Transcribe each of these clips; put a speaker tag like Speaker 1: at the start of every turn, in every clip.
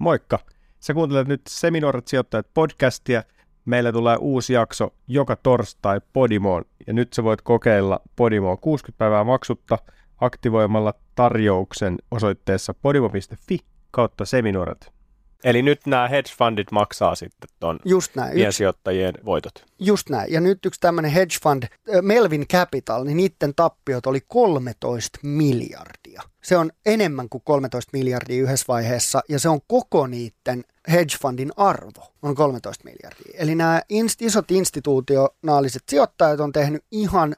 Speaker 1: Moikka! Sä kuuntelet nyt Seminoorat sijoittajat podcastia. Meillä tulee uusi jakso joka torstai Podimoon ja nyt sä voit kokeilla Podimoa 60 päivää maksutta aktivoimalla tarjouksen osoitteessa podimo.fi kautta Seminoorat. Eli nyt nämä hedge fundit maksaa sitten ton
Speaker 2: Just näin. Yksi,
Speaker 1: piensijoittajien voitot.
Speaker 2: just näin. Ja nyt yksi tämmöinen hedge fund, Melvin Capital, niin niiden tappiot oli 13 miljardia. Se on enemmän kuin 13 miljardia yhdessä vaiheessa, ja se on koko niiden hedge fundin arvo, on 13 miljardia. Eli nämä inst- isot institutionaaliset sijoittajat on tehnyt ihan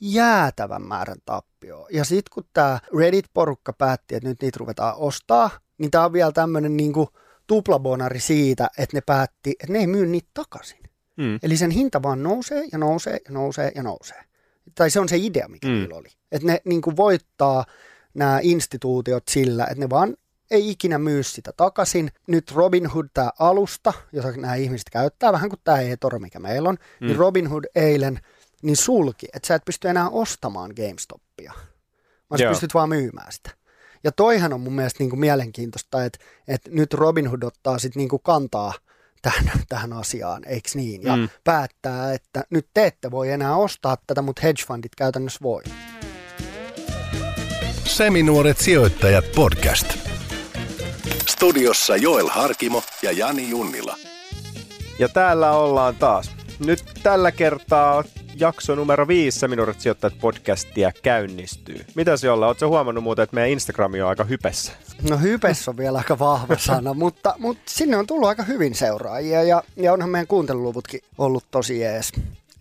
Speaker 2: jäätävän määrän tappioa. Ja sitten kun tämä Reddit-porukka päätti, että nyt niitä ruvetaan ostaa, niin tämä on vielä tämmöinen niinku tuplabonari siitä, että ne päätti, että ne ei myy niitä takaisin.
Speaker 1: Mm.
Speaker 2: Eli sen hinta vaan nousee ja nousee ja nousee ja nousee. Tai se on se idea, mikä
Speaker 1: Mm.
Speaker 2: niillä oli. Että ne niin kuin voittaa nämä instituutiot sillä, että ne vaan ei ikinä myy sitä takaisin. Nyt Robinhood, tämä alusta, jota nämä ihmiset käyttää, vähän kuin tämä eToro, mikä meillä on, mm. niin Robinhood eilen niin sulki, että sä et pysty enää ostamaan GameStopia, vaan sä
Speaker 1: Joo.
Speaker 2: pystyt vaan myymään sitä. Ja toihan on mun mielestä niin kuin mielenkiintoista, että, että nyt Robinhood ottaa sitten niin kuin kantaa tähän, tähän asiaan, eikö niin? Ja
Speaker 1: Mm.
Speaker 2: mm. päättää, että nyt te ette voi enää ostaa tätä, mutta hedge fundit käytännössä voi.
Speaker 3: Seminuoret sijoittajat podcast. Studiossa Joel Harkimo ja Jani Junnila.
Speaker 1: Ja täällä ollaan taas. Nyt tällä kertaa jakso numero viisi Seminoorat sijoittajat podcastia käynnistyy. Mitä se olla? Oletko huomannut muuten, että meidän Instagrami on aika hypessä?
Speaker 2: No hypes on vielä aika vahva sana, mutta, mutta sinne on tullut aika hyvin seuraajia ja, ja onhan meidän kuunteluluvutkin ollut tosi jees.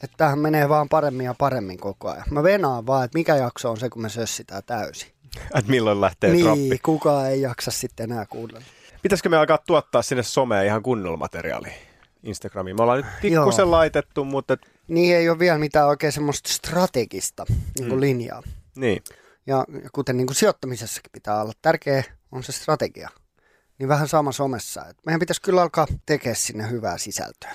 Speaker 2: Että tämähän menee vaan paremmin ja paremmin koko ajan. Mä venaan vaan, että mikä jakso on se, kun me sössitään täysin.
Speaker 1: Että milloin lähtee
Speaker 2: niin,
Speaker 1: droppi?
Speaker 2: kukaan ei jaksa sitten enää kuunnella.
Speaker 1: Pitäisikö me alkaa tuottaa sinne someen ihan kunnolla materiaalia Instagramiin? Me ollaan nyt pikkusen
Speaker 2: Joo.
Speaker 1: laitettu, mutta et,
Speaker 2: Niin ei ole vielä mitään oikein semmoista strategista niin kuin
Speaker 1: Mm.
Speaker 2: linjaa.
Speaker 1: niin.
Speaker 2: Ja ja kuten niin kuin sijoittamisessakin pitää olla, tärkeä on se strategia. Niin vähän sama somessa. Et meidän pitäisi kyllä alkaa tekemään sinne hyvää sisältöä.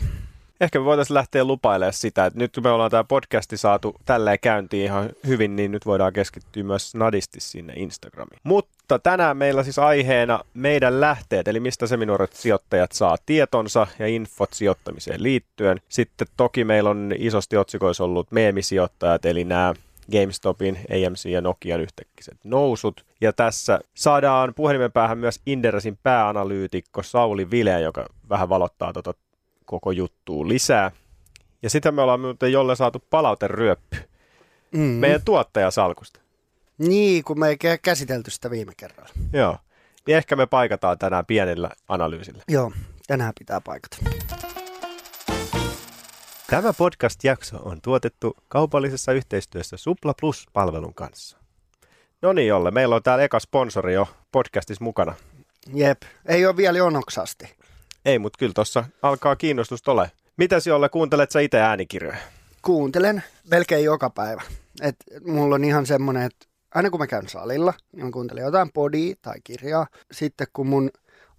Speaker 1: Ehkä me voitaisiin lähteä lupailemaan sitä, että nyt kun me ollaan tämä podcasti saatu tälleen käyntiin ihan hyvin, niin nyt voidaan keskittyä myös nadisti sinne Instagramiin. Mutta tänään meillä siis aiheena meidän lähteet, eli mistä seminuoret sijoittajat saa tietonsa ja infot sijoittamiseen liittyen. Sitten toki meillä on isosti otsikoissa ollut meemisijoittajat, eli nämä GameStopin, AMC ja Nokian yhtäkkiset nousut. Ja tässä saadaan puhelimen päähän myös Inderesin pääanalyytikko Sauli Vile, joka vähän valottaa tota koko juttua lisää. Ja sitä me ollaan muuten jolle saatu palauteryöppy
Speaker 2: Mm.
Speaker 1: meidän tuottajasalkusta.
Speaker 2: Niin, kun me ei kä- käsitelty sitä viime kerralla.
Speaker 1: Joo. Ja ehkä me paikataan tänään pienellä analyysillä.
Speaker 2: Joo, tänään pitää paikata.
Speaker 1: Tämä podcast-jakso on tuotettu kaupallisessa yhteistyössä Supla Plus-palvelun kanssa. No niin, Jolle, meillä on täällä eka sponsori jo podcastissa mukana.
Speaker 2: Jep, ei ole vielä jonoksasti.
Speaker 1: Ei, mutta kyllä tuossa alkaa kiinnostusta ole. Mitäs Jolle, kuuntelet sä itse äänikirjoja?
Speaker 2: Kuuntelen melkein joka päivä. Et mulla on ihan semmoinen, että aina kun mä käyn salilla, niin mä kuuntelen jotain podia tai kirjaa. Sitten kun mun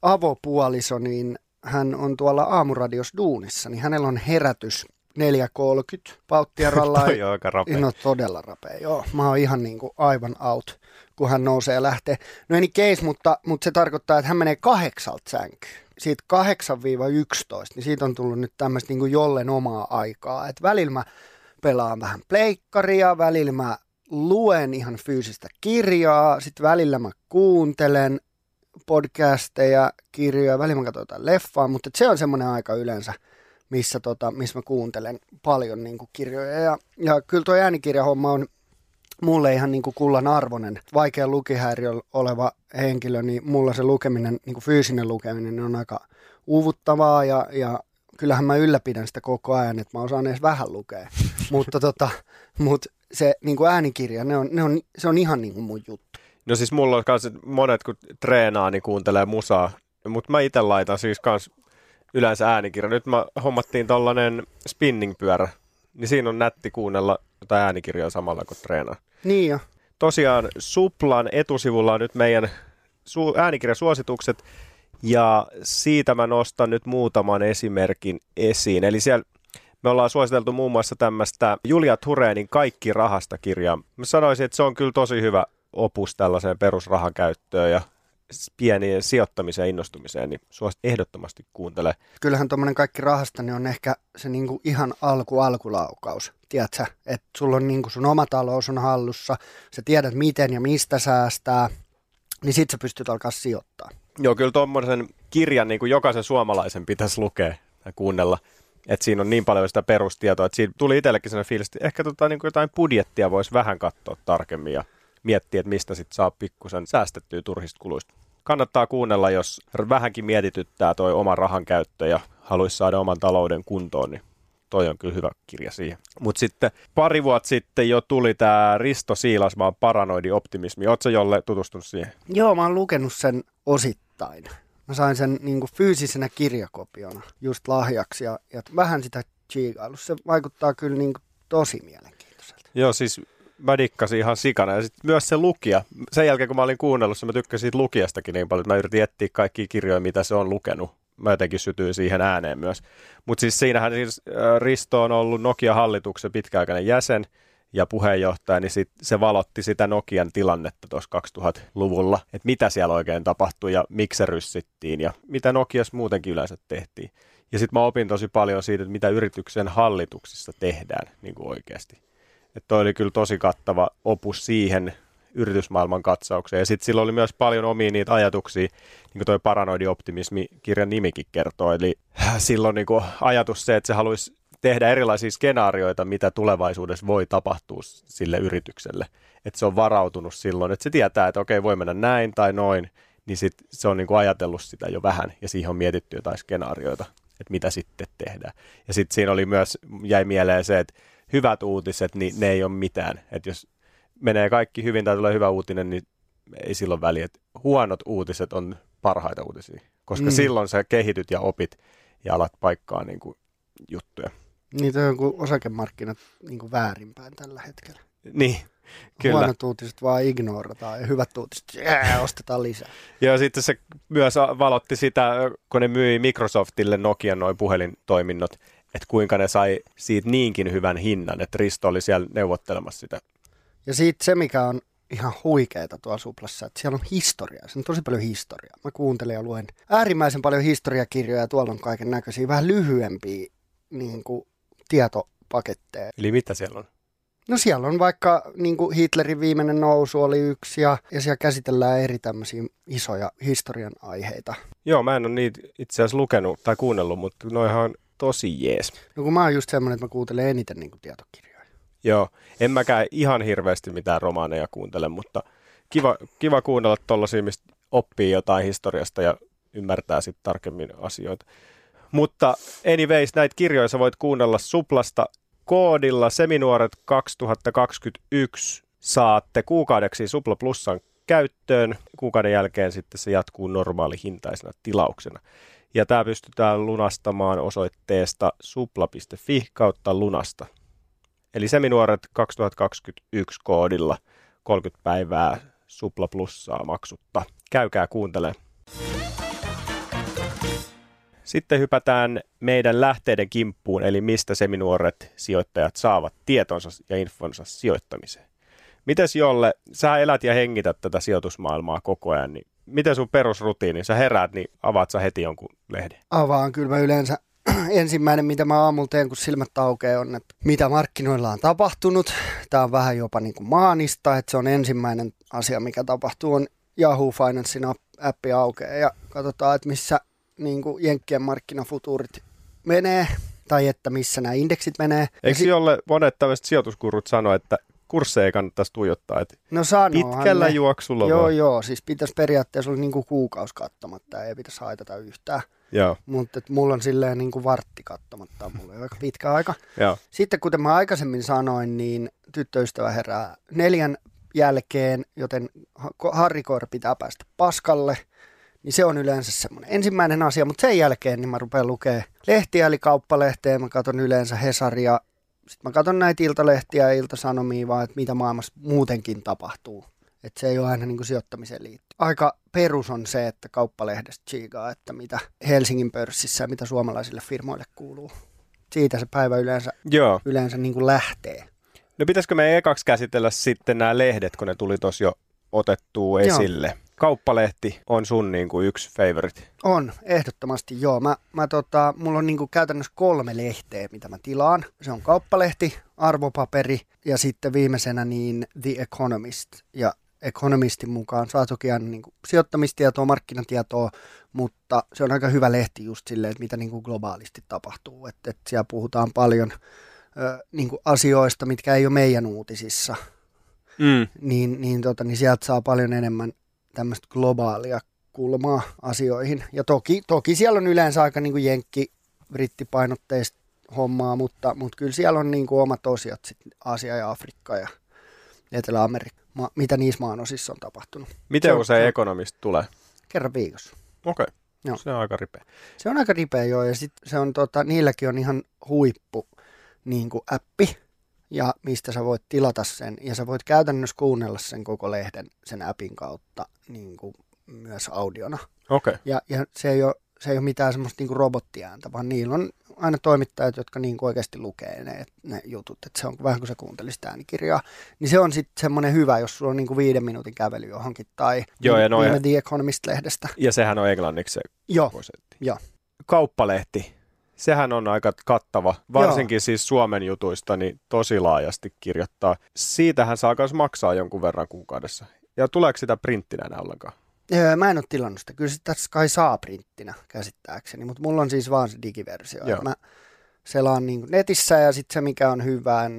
Speaker 2: avopuoliso, niin hän on tuolla aamuradios duunissa, niin hänellä on herätys 4.30 pauttia rallaa.
Speaker 1: Toi on aika rapea.
Speaker 2: No todella rapea, joo. Mä oon ihan niin kuin aivan out, kun hän nousee ja lähtee. No any case, mutta, mutta se tarkoittaa, että hän menee kahdeksalta sänkyyn. Siitä 8-11, niin siitä on tullut nyt tämmöistä niin jollen omaa aikaa. Että välillä mä pelaan vähän pleikkaria, välillä mä luen ihan fyysistä kirjaa, sitten välillä mä kuuntelen podcasteja, kirjoja, välillä mä katson leffaa, mutta et se on semmoinen aika yleensä, missä, tota, missä mä kuuntelen paljon niin kirjoja. Ja, ja kyllä tuo äänikirjahomma on mulle ihan niin kuin kullan arvoinen. Vaikea lukihäiriö oleva henkilö, niin mulla se lukeminen, niin kuin fyysinen lukeminen on aika uuvuttavaa ja, ja kyllähän mä ylläpidän sitä koko ajan, että mä osaan edes vähän lukea. mutta tota, mut se niin kuin äänikirja, ne on, ne on, se on ihan niin kuin mun juttu.
Speaker 1: No siis mulla on kans monet, kun treenaa, niin kuuntelee musaa. Mutta mä itse laitan siis kans yleensä äänikirja. Nyt mä hommattiin tollanen spinning-pyörä, niin siinä on nätti kuunnella jotain äänikirjaa samalla kun treenaa.
Speaker 2: Niin jo.
Speaker 1: Tosiaan Suplan etusivulla on nyt meidän su- äänikirjasuositukset, ja siitä mä nostan nyt muutaman esimerkin esiin. Eli siellä me ollaan suositeltu muun muassa tämmöistä Julia Tureenin Kaikki rahasta kirjaa. Mä sanoisin, että se on kyllä tosi hyvä opus tällaiseen perusrahan käyttöön ja pieniin sijoittamiseen ja innostumiseen, niin suosit ehdottomasti kuuntele.
Speaker 2: Kyllähän tuommoinen kaikki rahasta niin on ehkä se niinku ihan alku alkulaukaus. Tiedätkö, että sulla on niinku sun oma talous on hallussa, sä tiedät miten ja mistä säästää, niin sit sä pystyt alkaa sijoittaa.
Speaker 1: Joo, kyllä tuommoisen kirjan niin kuin jokaisen suomalaisen pitäisi lukea ja kuunnella. Että siinä on niin paljon sitä perustietoa, että siinä tuli itsellekin sellainen fiilis, että ehkä tota, niin kuin jotain budjettia voisi vähän katsoa tarkemmin ja miettiä, että mistä sitten saa pikkusen säästettyä turhista kuluista. Kannattaa kuunnella, jos vähänkin mietityttää toi oman rahan käyttö ja haluaisi saada oman talouden kuntoon, niin toi on kyllä hyvä kirja siihen. Mutta sitten pari vuotta sitten jo tuli tämä Risto Siilasmaan paranoidi optimismi. Oletko jolle tutustunut siihen?
Speaker 2: Joo, mä oon lukenut sen osittain. Mä sain sen niin kuin fyysisenä kirjakopiona just lahjaksi ja, ja vähän sitä chiikailu. Se vaikuttaa kyllä niin kuin tosi mielenkiintoiselta.
Speaker 1: Joo, siis mä dikkasin ihan sikana. Ja sitten myös se lukija. Sen jälkeen, kun mä olin kuunnellut sen, mä tykkäsin siitä lukijastakin niin paljon, että mä yritin etsiä kaikkia kirjoja, mitä se on lukenut. Mä jotenkin sytyin siihen ääneen myös. Mutta siis siinähän siis Risto on ollut Nokia-hallituksen pitkäaikainen jäsen ja puheenjohtaja, niin sit se valotti sitä Nokian tilannetta tuossa 2000-luvulla, että mitä siellä oikein tapahtui ja miksi se ryssittiin ja mitä Nokias muutenkin yleensä tehtiin. Ja sitten mä opin tosi paljon siitä, että mitä yrityksen hallituksissa tehdään niin oikeasti. Että toi oli kyllä tosi kattava opus siihen yritysmaailman katsaukseen. Ja sitten sillä oli myös paljon omia niitä ajatuksia, niin kuin toi paranoidi optimismi kirjan nimikin kertoo. Eli silloin niin ajatus se, että se haluaisi tehdä erilaisia skenaarioita, mitä tulevaisuudessa voi tapahtua sille yritykselle. Että se on varautunut silloin, että se tietää, että okei, voi mennä näin tai noin, niin sit se on niin kuin ajatellut sitä jo vähän ja siihen on mietitty jotain skenaarioita, että mitä sitten tehdään. Ja sitten siinä oli myös, jäi mieleen se, että hyvät uutiset, niin ne ei ole mitään. Että jos menee kaikki hyvin tai tulee hyvä uutinen, niin ei silloin väliä. Että huonot uutiset on parhaita uutisia, koska mm. silloin sä kehityt ja opit ja alat paikkaa niin kuin juttuja.
Speaker 2: Niitä on kuin osakemarkkinat niin kuin väärinpäin tällä hetkellä.
Speaker 1: Niin, kyllä.
Speaker 2: Huonot uutiset vaan ignorataan ja hyvät uutiset jää, ostetaan lisää.
Speaker 1: Ja sitten se myös valotti sitä, kun ne myi Microsoftille Nokian noin puhelintoiminnot, että kuinka ne sai siitä niinkin hyvän hinnan, että Risto oli siellä neuvottelemassa sitä.
Speaker 2: Ja siitä se, mikä on ihan huikeeta tuolla suplassa, että siellä on historiaa, se on tosi paljon historiaa. Mä kuuntelen ja luen äärimmäisen paljon historiakirjoja ja tuolla on kaiken näköisiä, vähän lyhyempiä niin kuin, tietopaketteja.
Speaker 1: Eli mitä siellä on?
Speaker 2: No siellä on vaikka niin kuin Hitlerin viimeinen nousu oli yksi ja, ja siellä käsitellään eri tämmöisiä isoja historian aiheita.
Speaker 1: Joo, mä en ole niitä itse asiassa lukenut tai kuunnellut, mutta noihan on tosi jees.
Speaker 2: No kun mä oon just semmoinen, että mä kuuntelen eniten niin tietokirjoja.
Speaker 1: Joo, en mäkään ihan hirveästi mitään romaaneja kuuntele, mutta kiva, kiva kuunnella tollaisia, mistä oppii jotain historiasta ja ymmärtää sitten tarkemmin asioita. Mutta anyways, näitä kirjoja sä voit kuunnella Suplasta koodilla Seminuoret 2021 saatte kuukaudeksi Supla Plussan käyttöön. Kuukauden jälkeen sitten se jatkuu normaali hintaisena tilauksena. Ja tämä pystytään lunastamaan osoitteesta supla.fi kautta lunasta. Eli Seminuoret 2021 koodilla 30 päivää Supla Plussaa maksutta. Käykää kuuntelemaan. Sitten hypätään meidän lähteiden kimppuun, eli mistä seminuoret sijoittajat saavat tietonsa ja infonsa sijoittamiseen. Mites Jolle, sä elät ja hengität tätä sijoitusmaailmaa koko ajan, niin miten sun perusrutiini, sä heräät, niin avaat sä heti jonkun lehden?
Speaker 2: Avaan kyllä mä yleensä ensimmäinen, mitä mä aamulla teen, kun silmät aukeaa, on, että mitä markkinoilla on tapahtunut. Tämä on vähän jopa niin kuin maanista, että se on ensimmäinen asia, mikä tapahtuu, on Yahoo Financein appi aukeaa ja katsotaan, että missä niin kuin Jenkkien markkinafutuurit menee, tai että missä nämä indeksit menee.
Speaker 1: Eikö si- jolle monet tämmöiset sijoituskurut sano, että kursseja ei kannattaisi tuijottaa, että
Speaker 2: no
Speaker 1: pitkällä
Speaker 2: ne.
Speaker 1: juoksulla
Speaker 2: Joo,
Speaker 1: voi.
Speaker 2: joo, siis pitäisi periaatteessa olla niin kuin kuukausi katsomatta, ei pitäisi haitata yhtään.
Speaker 1: Joo.
Speaker 2: Mutta mulla on silleen niin kuin vartti katsomatta, mulla on aika pitkä aika.
Speaker 1: Joo.
Speaker 2: Sitten kuten mä aikaisemmin sanoin, niin tyttöystävä herää neljän jälkeen, joten Harri Koira pitää päästä paskalle – niin se on yleensä semmoinen ensimmäinen asia, mutta sen jälkeen niin mä rupean lukemaan lehtiä, eli kauppalehteä, mä katson yleensä Hesaria, sitten mä katson näitä iltalehtiä ja iltasanomia, vaan että mitä maailmassa muutenkin tapahtuu. Että se ei ole aina niin kuin sijoittamiseen liittyy. Aika perus on se, että kauppalehdestä chiigaa, että mitä Helsingin pörssissä ja mitä suomalaisille firmoille kuuluu. Siitä se päivä yleensä,
Speaker 1: Joo.
Speaker 2: yleensä niin kuin lähtee.
Speaker 1: No pitäisikö me ekaksi käsitellä sitten nämä lehdet, kun ne tuli tuossa jo otettua esille? Kauppalehti on sun niin kuin yksi favorite.
Speaker 2: On, ehdottomasti joo. Mä, mä tota, mulla on niinku käytännössä kolme lehteä, mitä mä tilaan. Se on kauppalehti, arvopaperi ja sitten viimeisenä niin The Economist. Ja Economistin mukaan saa toki aina niin kuin sijoittamistietoa, markkinatietoa, mutta se on aika hyvä lehti just silleen, että mitä niin kuin globaalisti tapahtuu. Että, että siellä puhutaan paljon ö, niin kuin asioista, mitkä ei ole meidän uutisissa.
Speaker 1: Mm.
Speaker 2: Niin, niin, tota, niin sieltä saa paljon enemmän tämmöistä globaalia kulmaa asioihin. Ja toki, toki siellä on yleensä aika niin kuin jenkki, brittipainotteista hommaa, mutta, mutta kyllä siellä on niin kuin omat osiot, sit Aasia ja Afrikka ja Etelä-Amerikka, ma, mitä niissä maanosissa on tapahtunut.
Speaker 1: Miten
Speaker 2: Se
Speaker 1: usein
Speaker 2: se on-
Speaker 1: ekonomista tulee?
Speaker 2: Kerran viikossa.
Speaker 1: Okei,
Speaker 2: Joo.
Speaker 1: se on aika ripeä.
Speaker 2: Se on aika ripeä joo, ja sit se on, tota, niilläkin on ihan huippu niin kuin appi, ja mistä sä voit tilata sen, ja sä voit käytännössä kuunnella sen koko lehden sen appin kautta niin kuin myös audiona.
Speaker 1: Okei.
Speaker 2: Ja, ja se, ei ole, se ei ole mitään semmoista niin kuin robottiääntä, vaan niillä on aina toimittajat, jotka niin kuin oikeasti lukee ne, ne jutut. Että se on vähän kuin sä kuuntelisit äänikirjaa. Niin se on sitten semmoinen hyvä, jos sulla on niin kuin viiden minuutin kävely johonkin tai
Speaker 1: Joo, ja noi-
Speaker 2: viime The Economist-lehdestä.
Speaker 1: Ja sehän on englanniksi se
Speaker 2: Joo, joo.
Speaker 1: Kauppalehti, sehän on aika kattava, varsinkin siis Suomen jutuista, niin tosi laajasti kirjoittaa. Siitähän saa myös maksaa jonkun verran kuukaudessa. Ja tuleeko sitä printtinä enää ollenkaan?
Speaker 2: Öö, Mä en ole tilannut sitä. Kyllä sitä kai saa printtinä käsittääkseni, mutta mulla on siis vaan se digiversio.
Speaker 1: Joo.
Speaker 2: Mä selaan niin netissä ja sitten se mikä on hyvä,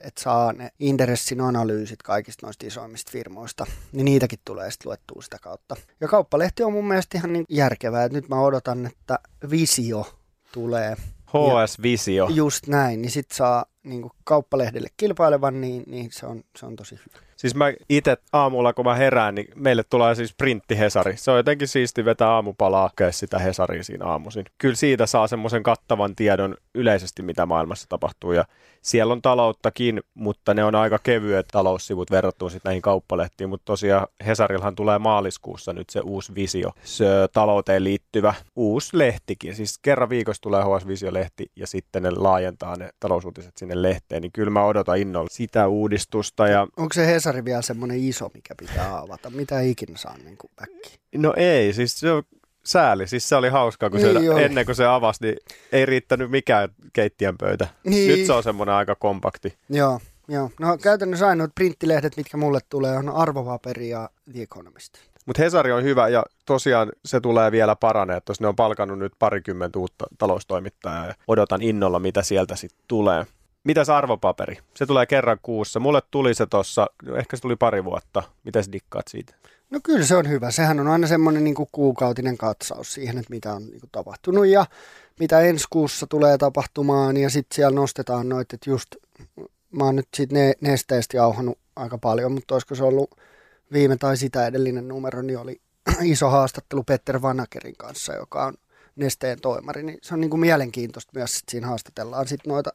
Speaker 2: että saa ne Inderessin analyysit kaikista noista isoimmista firmoista, niin niitäkin tulee sitten luettua sitä kautta. Ja kauppalehti on mun mielestä ihan niin järkevää, että nyt mä odotan, että Visio tulee
Speaker 1: HS Visio.
Speaker 2: just näin, niin sit saa niin kauppalehdelle kilpailevan, niin, niin se, on, se on tosi hyvä.
Speaker 1: Siis mä itse aamulla, kun mä herään, niin meille tulee siis printti Hesari. Se on jotenkin siisti vetää aamupalaa, sitä Hesaria siinä aamuisin. Kyllä siitä saa semmoisen kattavan tiedon yleisesti, mitä maailmassa tapahtuu. Ja siellä on talouttakin, mutta ne on aika kevyet taloussivut verrattuna sitten näihin kauppalehtiin. Mutta tosiaan Hesarillahan tulee maaliskuussa nyt se uusi visio, se talouteen liittyvä uusi lehtikin. Siis kerran viikossa tulee HS Visio-lehti ja sitten ne laajentaa ne talousuutiset sinne lehteen. Niin kyllä mä odotan innolla sitä uudistusta ja
Speaker 2: Onko se Hesari vielä semmoinen iso, mikä pitää avata? Mitä ikinä saa niin kuin?
Speaker 1: No ei, siis se on sääli. Siis se oli hauskaa, kun se,
Speaker 2: Niin oli.
Speaker 1: ennen kuin se avasi, niin ei riittänyt mikään keittiön pöytä.
Speaker 2: Niin.
Speaker 1: Nyt se on semmoinen aika kompakti.
Speaker 2: Joo, joo. No käytännössä ainoat printtilehdet, mitkä mulle tulee, on Arvopaperi ja The Economist.
Speaker 1: Mutta Hesari on hyvä ja tosiaan se tulee vielä paranee. Tuossa ne on palkannut nyt parikymmentä uutta taloustoimittajaa ja odotan innolla, mitä sieltä sitten tulee. Mitäs arvopaperi? Se tulee kerran kuussa. Mulle tuli se tuossa, ehkä se tuli pari vuotta. Mitäs dikkaat siitä?
Speaker 2: No kyllä se on hyvä. Sehän on aina semmoinen niin kuukautinen katsaus siihen, että mitä on niin kuin tapahtunut ja mitä ensi kuussa tulee tapahtumaan. Ja sitten siellä nostetaan noita, että just mä oon nyt siitä ne, nesteestä jauhanut aika paljon, mutta olisiko se ollut viime tai sitä edellinen numero, niin oli iso haastattelu Petter Vanakerin kanssa, joka on nesteen toimari. Niin se on niin kuin mielenkiintoista myös, että siinä haastatellaan sitten noita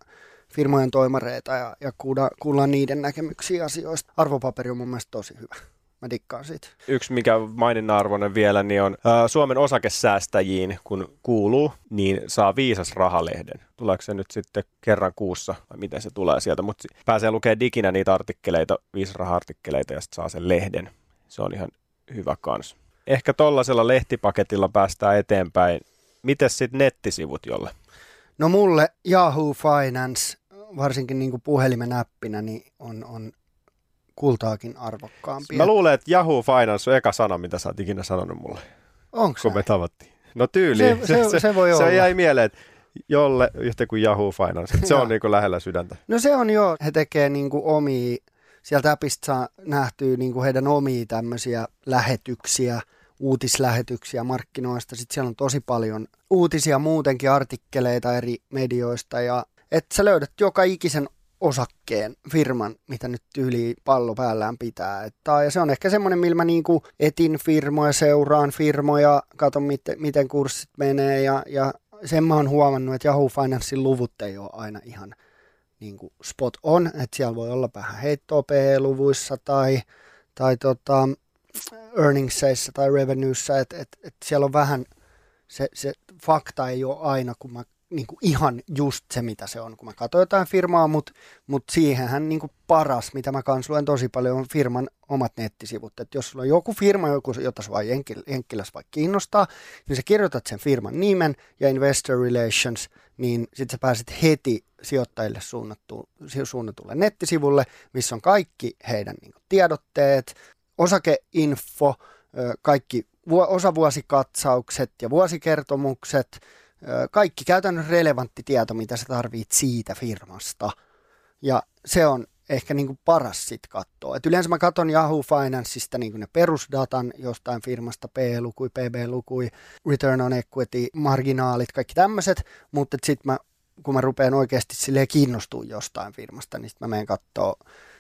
Speaker 2: firmojen toimareita ja, ja kuullaan, kuullaan niiden näkemyksiä asioista. Arvopaperi on mun mielestä tosi hyvä. Mä dikkaan siitä.
Speaker 1: yksi, mikä maininnan arvoinen vielä, niin on ää, Suomen osakesäästäjiin, kun kuuluu, niin saa viisas rahalehden. Tuleeko se nyt sitten kerran kuussa, vai miten se tulee sieltä, mutta pääsee lukemaan diginä niitä artikkeleita, viisas raha-artikkeleita, ja sitten saa sen lehden. Se on ihan hyvä kans. Ehkä tollaisella lehtipaketilla päästään eteenpäin. Mites sitten nettisivut jolle?
Speaker 2: No mulle Yahoo Finance, varsinkin niin kuin puhelimen appina, niin on, on kultaakin arvokkaampi.
Speaker 1: Mä luulen, että Yahoo Finance on eka sana, mitä sä oot ikinä sanonut mulle,
Speaker 2: Onko
Speaker 1: kun me tavattiin. No tyyli.
Speaker 2: Se- se- se voi
Speaker 1: se
Speaker 2: olla.
Speaker 1: jäi mieleen, että jolle yhtä kuin Yahoo Finance. Se on niin kuin lähellä sydäntä.
Speaker 2: No se on jo, he tekee niin kuin omia, sieltä appista saa nähtyä niin kuin heidän omia tämmöisiä lähetyksiä, uutislähetyksiä markkinoista. Sitten siellä on tosi paljon uutisia muutenkin, artikkeleita eri medioista ja että sä löydät joka ikisen osakkeen firman, mitä nyt yli pallo päällään pitää. Että, ja se on ehkä semmoinen, millä mä niinku etin firmoja, seuraan firmoja, katon miten, miten kurssit menee ja, ja sen mä oon huomannut, että Yahoo Financein luvut ei ole aina ihan niin kuin spot on, että siellä voi olla vähän heittoa PE-luvuissa tai, tai tota, earningseissa tai revenuessa, että et, et siellä on vähän, se, se fakta ei ole aina, kun mä niin kuin ihan just se, mitä se on, kun mä katsoin jotain firmaa, mutta mut siihenhän niin kuin paras, mitä mä kans luen tosi paljon, on firman omat nettisivut. Et jos sulla on joku firma, joku, jota sua Jenkkilässä vaikka kiinnostaa, niin sä kirjoitat sen firman nimen ja investor relations, niin sitten sä pääset heti sijoittajille suunnatulle nettisivulle, missä on kaikki heidän niin kuin, tiedotteet, osakeinfo, kaikki osavuosikatsaukset ja vuosikertomukset, kaikki käytännön relevantti tieto, mitä sä tarvit siitä firmasta. Ja se on ehkä niin kuin paras sit katsoa. Et yleensä mä katson Yahoo Financeista niin kuin ne perusdatan jostain firmasta, P-lukui, PB-lukui, return on equity, marginaalit, kaikki tämmöiset, mutta sitten mä, kun mä rupean oikeasti silleen kiinnostua jostain firmasta, niin sitten mä menen katsoa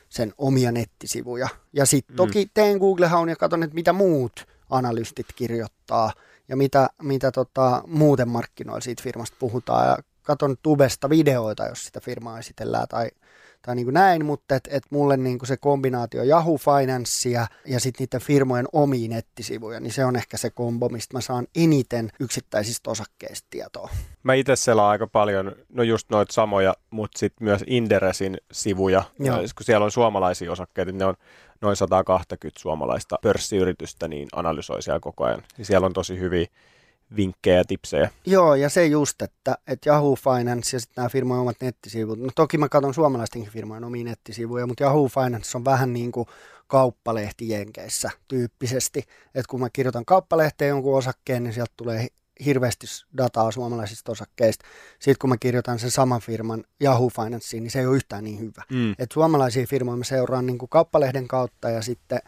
Speaker 2: sen omia nettisivuja. Ja sitten mm. toki teen Google-haun ja katson, että mitä muut analystit kirjoittaa ja mitä, mitä tota, muuten markkinoilla siitä firmasta puhutaan. Ja katon tubesta videoita, jos sitä firmaa esitellään tai, tai niin kuin näin, mutta et, et mulle niin kuin se kombinaatio Yahoo Financea ja sitten niiden firmojen omiin nettisivuja, niin se on ehkä se kombo, mistä mä saan eniten yksittäisistä osakkeista tietoa.
Speaker 1: Mä itse selaan aika paljon, no just noita samoja, mutta sitten myös Inderesin sivuja, Joo. kun siellä on suomalaisia osakkeita, niin ne on noin 120 suomalaista pörssiyritystä, niin analysoi siellä koko ajan. Ja siellä on tosi hyviä vinkkejä ja tipsejä.
Speaker 2: Joo, ja se just, että, että Yahoo Finance ja sitten nämä firmojen omat nettisivut. No toki mä katson suomalaistenkin firmojen omia nettisivuja, mutta Yahoo Finance on vähän niin kuin kauppalehti Jenkeissä tyyppisesti. Että kun mä kirjoitan kauppalehteen jonkun osakkeen, niin sieltä tulee hirveästi dataa suomalaisista osakkeista. Sitten kun mä kirjoitan sen saman firman Yahoo Financeen, niin se ei ole yhtään niin hyvä. Mm. Et suomalaisia firmoja mä seuraan niin kuin kauppalehden kautta ja sitten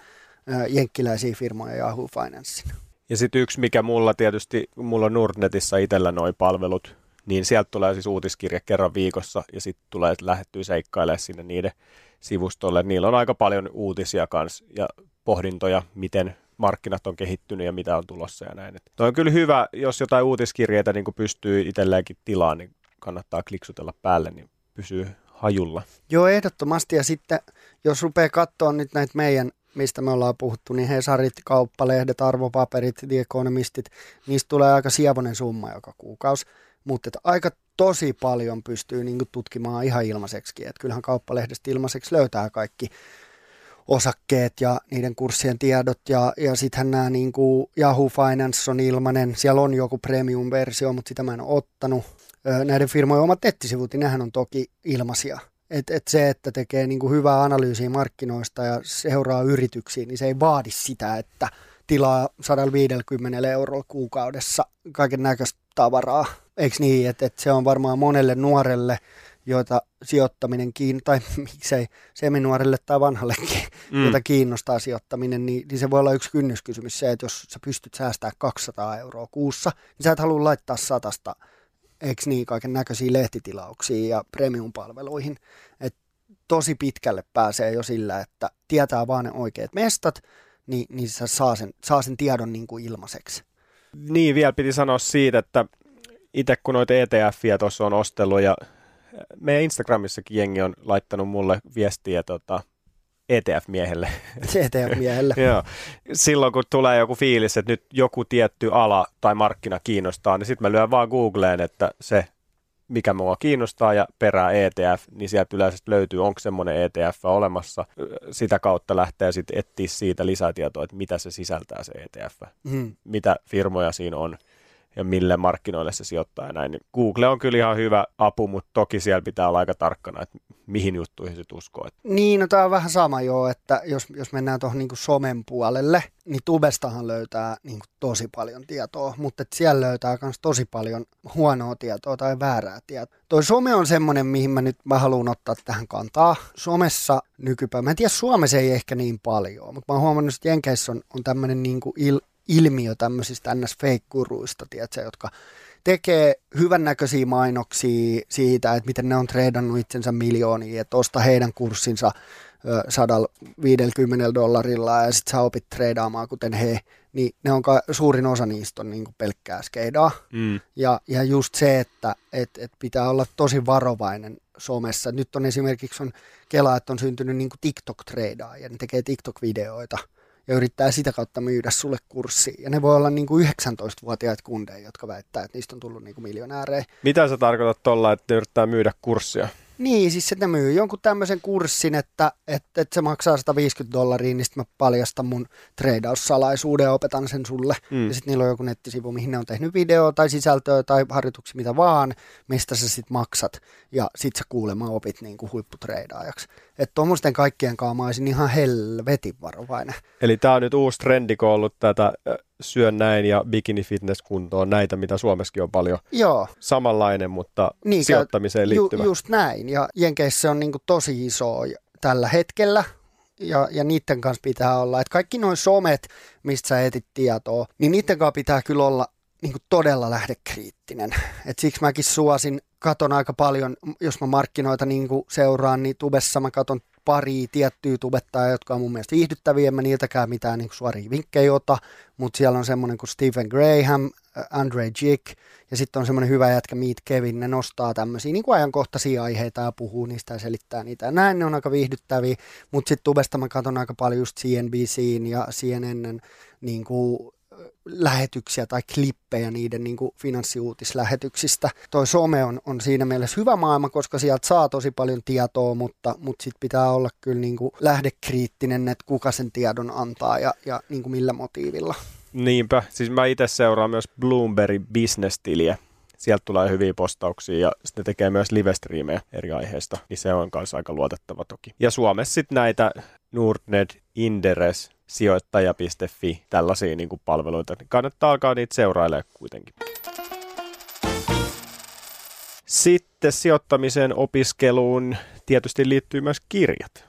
Speaker 2: äh, jenkkiläisiä firmoja Yahoo Financeen.
Speaker 1: Ja sitten yksi, mikä mulla tietysti, mulla on Nordnetissa itsellä noin palvelut, niin sieltä tulee siis uutiskirja kerran viikossa ja sitten tulee lähettyä seikkailemaan sinne niiden sivustolle. Niillä on aika paljon uutisia kanssa ja pohdintoja, miten markkinat on kehittynyt ja mitä on tulossa ja näin. Tuo on kyllä hyvä, jos jotain uutiskirjeitä niin pystyy itselleenkin tilaan, niin kannattaa kliksutella päälle, niin pysyy hajulla.
Speaker 2: Joo, ehdottomasti. Ja sitten jos rupeaa katsoa nyt näitä meidän mistä me ollaan puhuttu, niin Hesarit, kauppalehdet, arvopaperit, The Economistit, niistä tulee aika sievonen summa joka kuukausi, mutta aika tosi paljon pystyy niin tutkimaan ihan ilmaiseksi, että kyllähän kauppalehdestä ilmaiseksi löytää kaikki osakkeet ja niiden kurssien tiedot ja, ja sittenhän nämä niin kuin Yahoo Finance on ilmainen, siellä on joku premium-versio, mutta sitä mä en ole ottanut. Näiden firmojen omat nettisivut, niin nehän on toki ilmaisia. Et, et se, että tekee niin kuin hyvää analyysiä markkinoista ja seuraa yrityksiä, niin se ei vaadi sitä, että tilaa 150 eurolla kuukaudessa kaiken näköistä tavaraa. Eikö niin, että, että se on varmaan monelle nuorelle – joita sijoittaminen kiin tai miksei seminuorelle tai vanhallekin, mm. jota kiinnostaa sijoittaminen, niin, niin se voi olla yksi kynnyskysymys se, että jos sä pystyt säästämään 200 euroa kuussa, niin sä et halua laittaa satasta, eikö niin, kaiken näköisiä lehtitilauksia ja premium-palveluihin. Et tosi pitkälle pääsee jo sillä, että tietää vaan ne oikeat mestat, niin, niin se saa sen, saa sen tiedon niin kuin ilmaiseksi.
Speaker 1: Niin, vielä piti sanoa siitä, että itse kun noita ETF-iä tuossa on ostellut ja meidän Instagramissakin jengi on laittanut mulle viestiä tota, ETF-miehelle.
Speaker 2: ETF-miehelle.
Speaker 1: Joo. Silloin kun tulee joku fiilis, että nyt joku tietty ala tai markkina kiinnostaa, niin sitten mä lyön vaan Googleen, että se mikä mua kiinnostaa ja perää ETF, niin sieltä yleensä löytyy, onko semmoinen ETF olemassa. Sitä kautta lähtee sitten etsiä siitä lisätietoa, että mitä se sisältää se ETF, mm. mitä firmoja siinä on ja mille markkinoille se sijoittaa ja näin. Niin Google on kyllä ihan hyvä apu, mutta toki siellä pitää olla aika tarkkana, että mihin juttuihin se uskoo.
Speaker 2: Niin, no tämä on vähän sama joo, että jos, jos mennään tuohon niin somen puolelle, niin tubestahan löytää niin kuin tosi paljon tietoa, mutta että siellä löytää myös tosi paljon huonoa tietoa tai väärää tietoa. Toi some on semmoinen, mihin mä nyt mä haluan ottaa tähän kantaa. Somessa nykypäivänä, mä en tiedä, Suomessa ei ehkä niin paljon, mutta mä oon huomannut, että Jenkeissä on, on tämmöinen niin il, ilmiö tämmöisistä ns. fake-guruista, tiedätkö, jotka tekee hyvännäköisiä mainoksia siitä, että miten ne on treidannut itsensä miljoonia, että osta heidän kurssinsa 150 dollarilla ja sitten sä opit treidaamaan kuten he, niin ne on ka- suurin osa niistä on niinku pelkkää skeidaa. Mm. Ja, ja just se, että et, et pitää olla tosi varovainen somessa. Nyt on esimerkiksi on Kela, että on syntynyt niinku TikTok-treidaa ja ne tekee TikTok-videoita – ja yrittää sitä kautta myydä sulle kurssi. Ja ne voi olla niin kuin 19-vuotiaat kundeja, jotka väittää, että niistä on tullut niin kuin miljonäärejä.
Speaker 1: Mitä sä tarkoitat tuolla, että yrittää myydä kurssia?
Speaker 2: Niin, siis se ne myy jonkun tämmöisen kurssin, että, että, että se maksaa 150 dollaria, niin sitten mä paljastan mun treidaussalaisuuden ja opetan sen sulle. Mm. Ja sitten niillä on joku nettisivu, mihin ne on tehnyt video tai sisältöä tai harjoituksia, mitä vaan, mistä sä sitten maksat. Ja sit sä kuulemma opit niin kuin huipputreidaajaksi. Että tuommoisten kaikkien kanssa mä olisin ihan helvetin varovainen.
Speaker 1: Eli tämä on nyt uusi trendi, kun on ollut tätä syön näin ja bikini fitness kuntoon, näitä mitä Suomessakin on paljon.
Speaker 2: Joo.
Speaker 1: Samanlainen, mutta niin, sijoittamiseen liittyvä.
Speaker 2: Ju, just näin, ja Jenkeissä se on niin tosi iso tällä hetkellä, ja, ja niiden kanssa pitää olla, että kaikki noin somet, mistä sä etit tietoa, niin niiden kanssa pitää kyllä olla niin kuin todella lähdekriittinen. Et siksi mäkin suosin, katon aika paljon, jos mä markkinoita niin kuin seuraan, niin tubessa mä katon pari tiettyä tubettajaa, jotka on mun mielestä viihdyttäviä, en mä niiltäkään mitään niin suoria vinkkejä ota, mutta siellä on semmoinen kuin Stephen Graham, äh, Andre Jick, ja sitten on semmoinen hyvä jätkä Meet Kevin, ne nostaa tämmöisiä niin kuin ajankohtaisia aiheita ja puhuu niistä ja selittää niitä. Ja näin. Ne on aika viihdyttäviä, mutta sitten tubesta mä katson aika paljon just CNBCin ja CNNn niin kuin lähetyksiä tai klippejä niiden niin kuin finanssiuutislähetyksistä. Toi some on, on siinä mielessä hyvä maailma, koska sieltä saa tosi paljon tietoa, mutta, mutta sitten pitää olla kyllä niin kuin lähdekriittinen, että kuka sen tiedon antaa ja, ja niin kuin millä motiivilla.
Speaker 1: Niinpä. Siis mä itse seuraan myös Bloomberg Business-tiliä. Sieltä tulee hyviä postauksia ja sitten tekee myös livestriimejä eri aiheista, niin se on kanssa aika luotettava toki. Ja Suomessa sitten näitä Nordnet, Inderes, sijoittaja.fi, tällaisia niin kuin palveluita. Kannattaa alkaa niitä seurailemaan kuitenkin. Sitten sijoittamisen opiskeluun tietysti liittyy myös kirjat.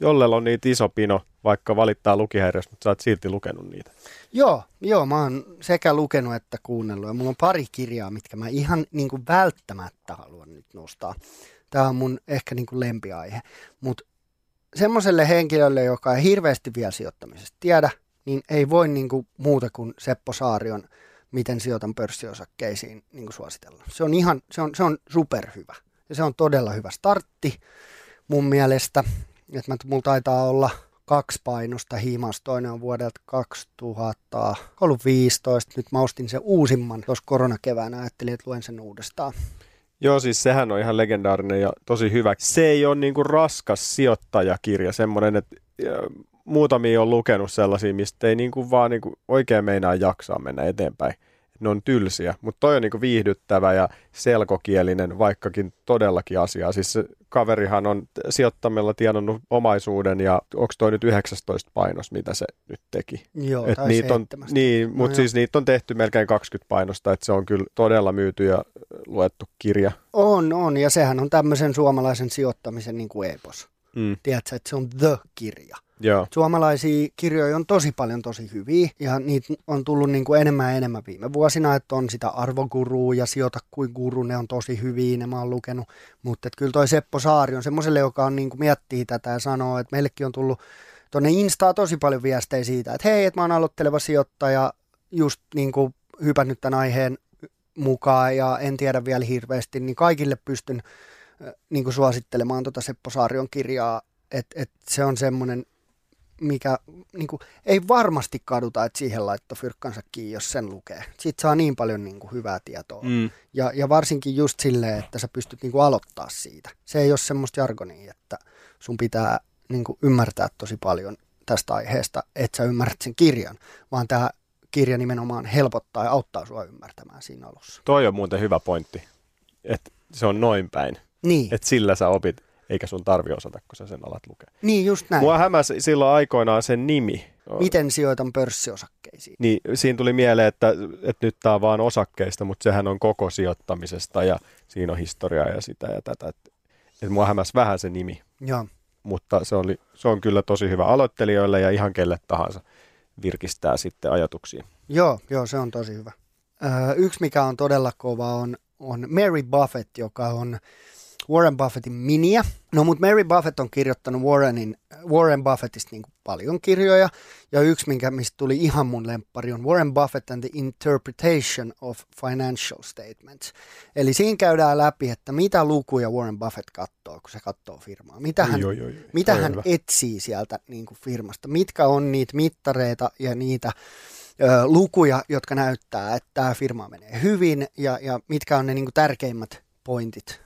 Speaker 1: Jollella on niitä iso pino, vaikka valittaa lukihäiriöstä, mutta sä oot silti lukenut niitä.
Speaker 2: Joo, joo, mä oon sekä lukenut että kuunnellut. Ja mulla on pari kirjaa, mitkä mä ihan niin kuin välttämättä haluan nyt nostaa. Tämä on mun ehkä niin kuin lempiaihe. Mutta semmoiselle henkilölle, joka ei hirveästi vielä sijoittamisesta tiedä, niin ei voi niin kuin muuta kuin Seppo Saarion miten sijoitan pörssiosakkeisiin niin kuin suositella. Se on ihan, se on, se on superhyvä. Ja se on todella hyvä startti mun mielestä. Että mulla taitaa olla kaksi painosta himas. Toinen on vuodelta 2015. Nyt mä ostin sen uusimman tuossa koronakeväänä. Ajattelin, että luen sen uudestaan.
Speaker 1: Joo, siis sehän on ihan legendaarinen ja tosi hyvä. Se ei ole niinku raskas sijoittajakirja, semmoinen, että muutamia on lukenut sellaisia, mistä ei niinku vaan niinku oikein meinaa jaksaa mennä eteenpäin. Ne on tylsiä, mutta toi on niinku viihdyttävä ja selkokielinen, vaikkakin todellakin asiaa. Siis se kaverihan on sijoittamella tiedonnut omaisuuden ja onko toi nyt 19 painos, mitä se nyt teki?
Speaker 2: Joo, Et tai
Speaker 1: niitä on, Niin, mutta no siis joo. niitä on tehty melkein 20 painosta, että se on kyllä todella myyty ja luettu kirja.
Speaker 2: On, on, ja sehän on tämmöisen suomalaisen sijoittamisen niin kuin epos. Mm. Tiedätkö, että se on the-kirja.
Speaker 1: Joo.
Speaker 2: Suomalaisia kirjoja on tosi paljon tosi hyviä ja niitä on tullut niin kuin enemmän ja enemmän viime vuosina, että on sitä arvogurua ja sijoita kuin guru, ne on tosi hyviä, ne mä oon lukenut. Mutta kyllä toi Seppo Saari on semmoiselle, joka on niin kuin miettii tätä ja sanoo, että meillekin on tullut tuonne Instaa tosi paljon viestejä siitä, että hei, että mä oon aloitteleva sijoittaja, just niin kuin hypännyt tämän aiheen mukaan ja en tiedä vielä hirveästi, niin kaikille pystyn niin kuin suosittelemaan tuota Seppo Saarion kirjaa, että et se on semmoinen, mikä niin kuin, ei varmasti kaduta, että siihen laittoi fyrkkansa kiinni, jos sen lukee. Siitä saa niin paljon niin kuin, hyvää tietoa. Mm. Ja, ja varsinkin just silleen, että sä pystyt niin kuin, aloittaa siitä. Se ei ole semmoista jargonia, että sun pitää niin kuin, ymmärtää tosi paljon tästä aiheesta, että sä ymmärrät sen kirjan, vaan tämä kirja nimenomaan helpottaa ja auttaa sua ymmärtämään siinä alussa.
Speaker 1: Toi on muuten hyvä pointti, että se on noin päin.
Speaker 2: Niin.
Speaker 1: Että sillä sä opit, eikä sun tarvi osata, kun sä sen alat lukea.
Speaker 2: Niin, just näin.
Speaker 1: Mua hämäsi silloin aikoinaan sen nimi.
Speaker 2: Miten sijoitan pörssiosakkeisiin?
Speaker 1: Niin, siinä tuli mieleen, että, että nyt tämä on vaan osakkeista, mutta sehän on koko sijoittamisesta ja siinä on historiaa ja sitä ja tätä. Että, että mua hämäsi vähän se nimi.
Speaker 2: Joo.
Speaker 1: Mutta se, oli, se on kyllä tosi hyvä aloittelijoille ja ihan kelle tahansa virkistää sitten ajatuksia.
Speaker 2: Joo, joo, se on tosi hyvä. Öö, yksi, mikä on todella kova, on, on Mary Buffett, joka on Warren Buffettin miniä. No mutta Mary Buffett on kirjoittanut Warrenin, Warren Buffettista niin paljon kirjoja, ja yksi, minkä, mistä tuli ihan mun lemppari, on Warren Buffett and the Interpretation of Financial Statements. Eli siinä käydään läpi, että mitä lukuja Warren Buffett katsoo, kun se katsoo firmaa. Mitä hän,
Speaker 1: Oi, oi, oi.
Speaker 2: mitä hän
Speaker 1: hyvä.
Speaker 2: etsii sieltä niin kuin firmasta, mitkä on niitä mittareita ja niitä ö, lukuja, jotka näyttää, että tämä firma menee hyvin ja, ja mitkä on ne niin kuin tärkeimmät pointit,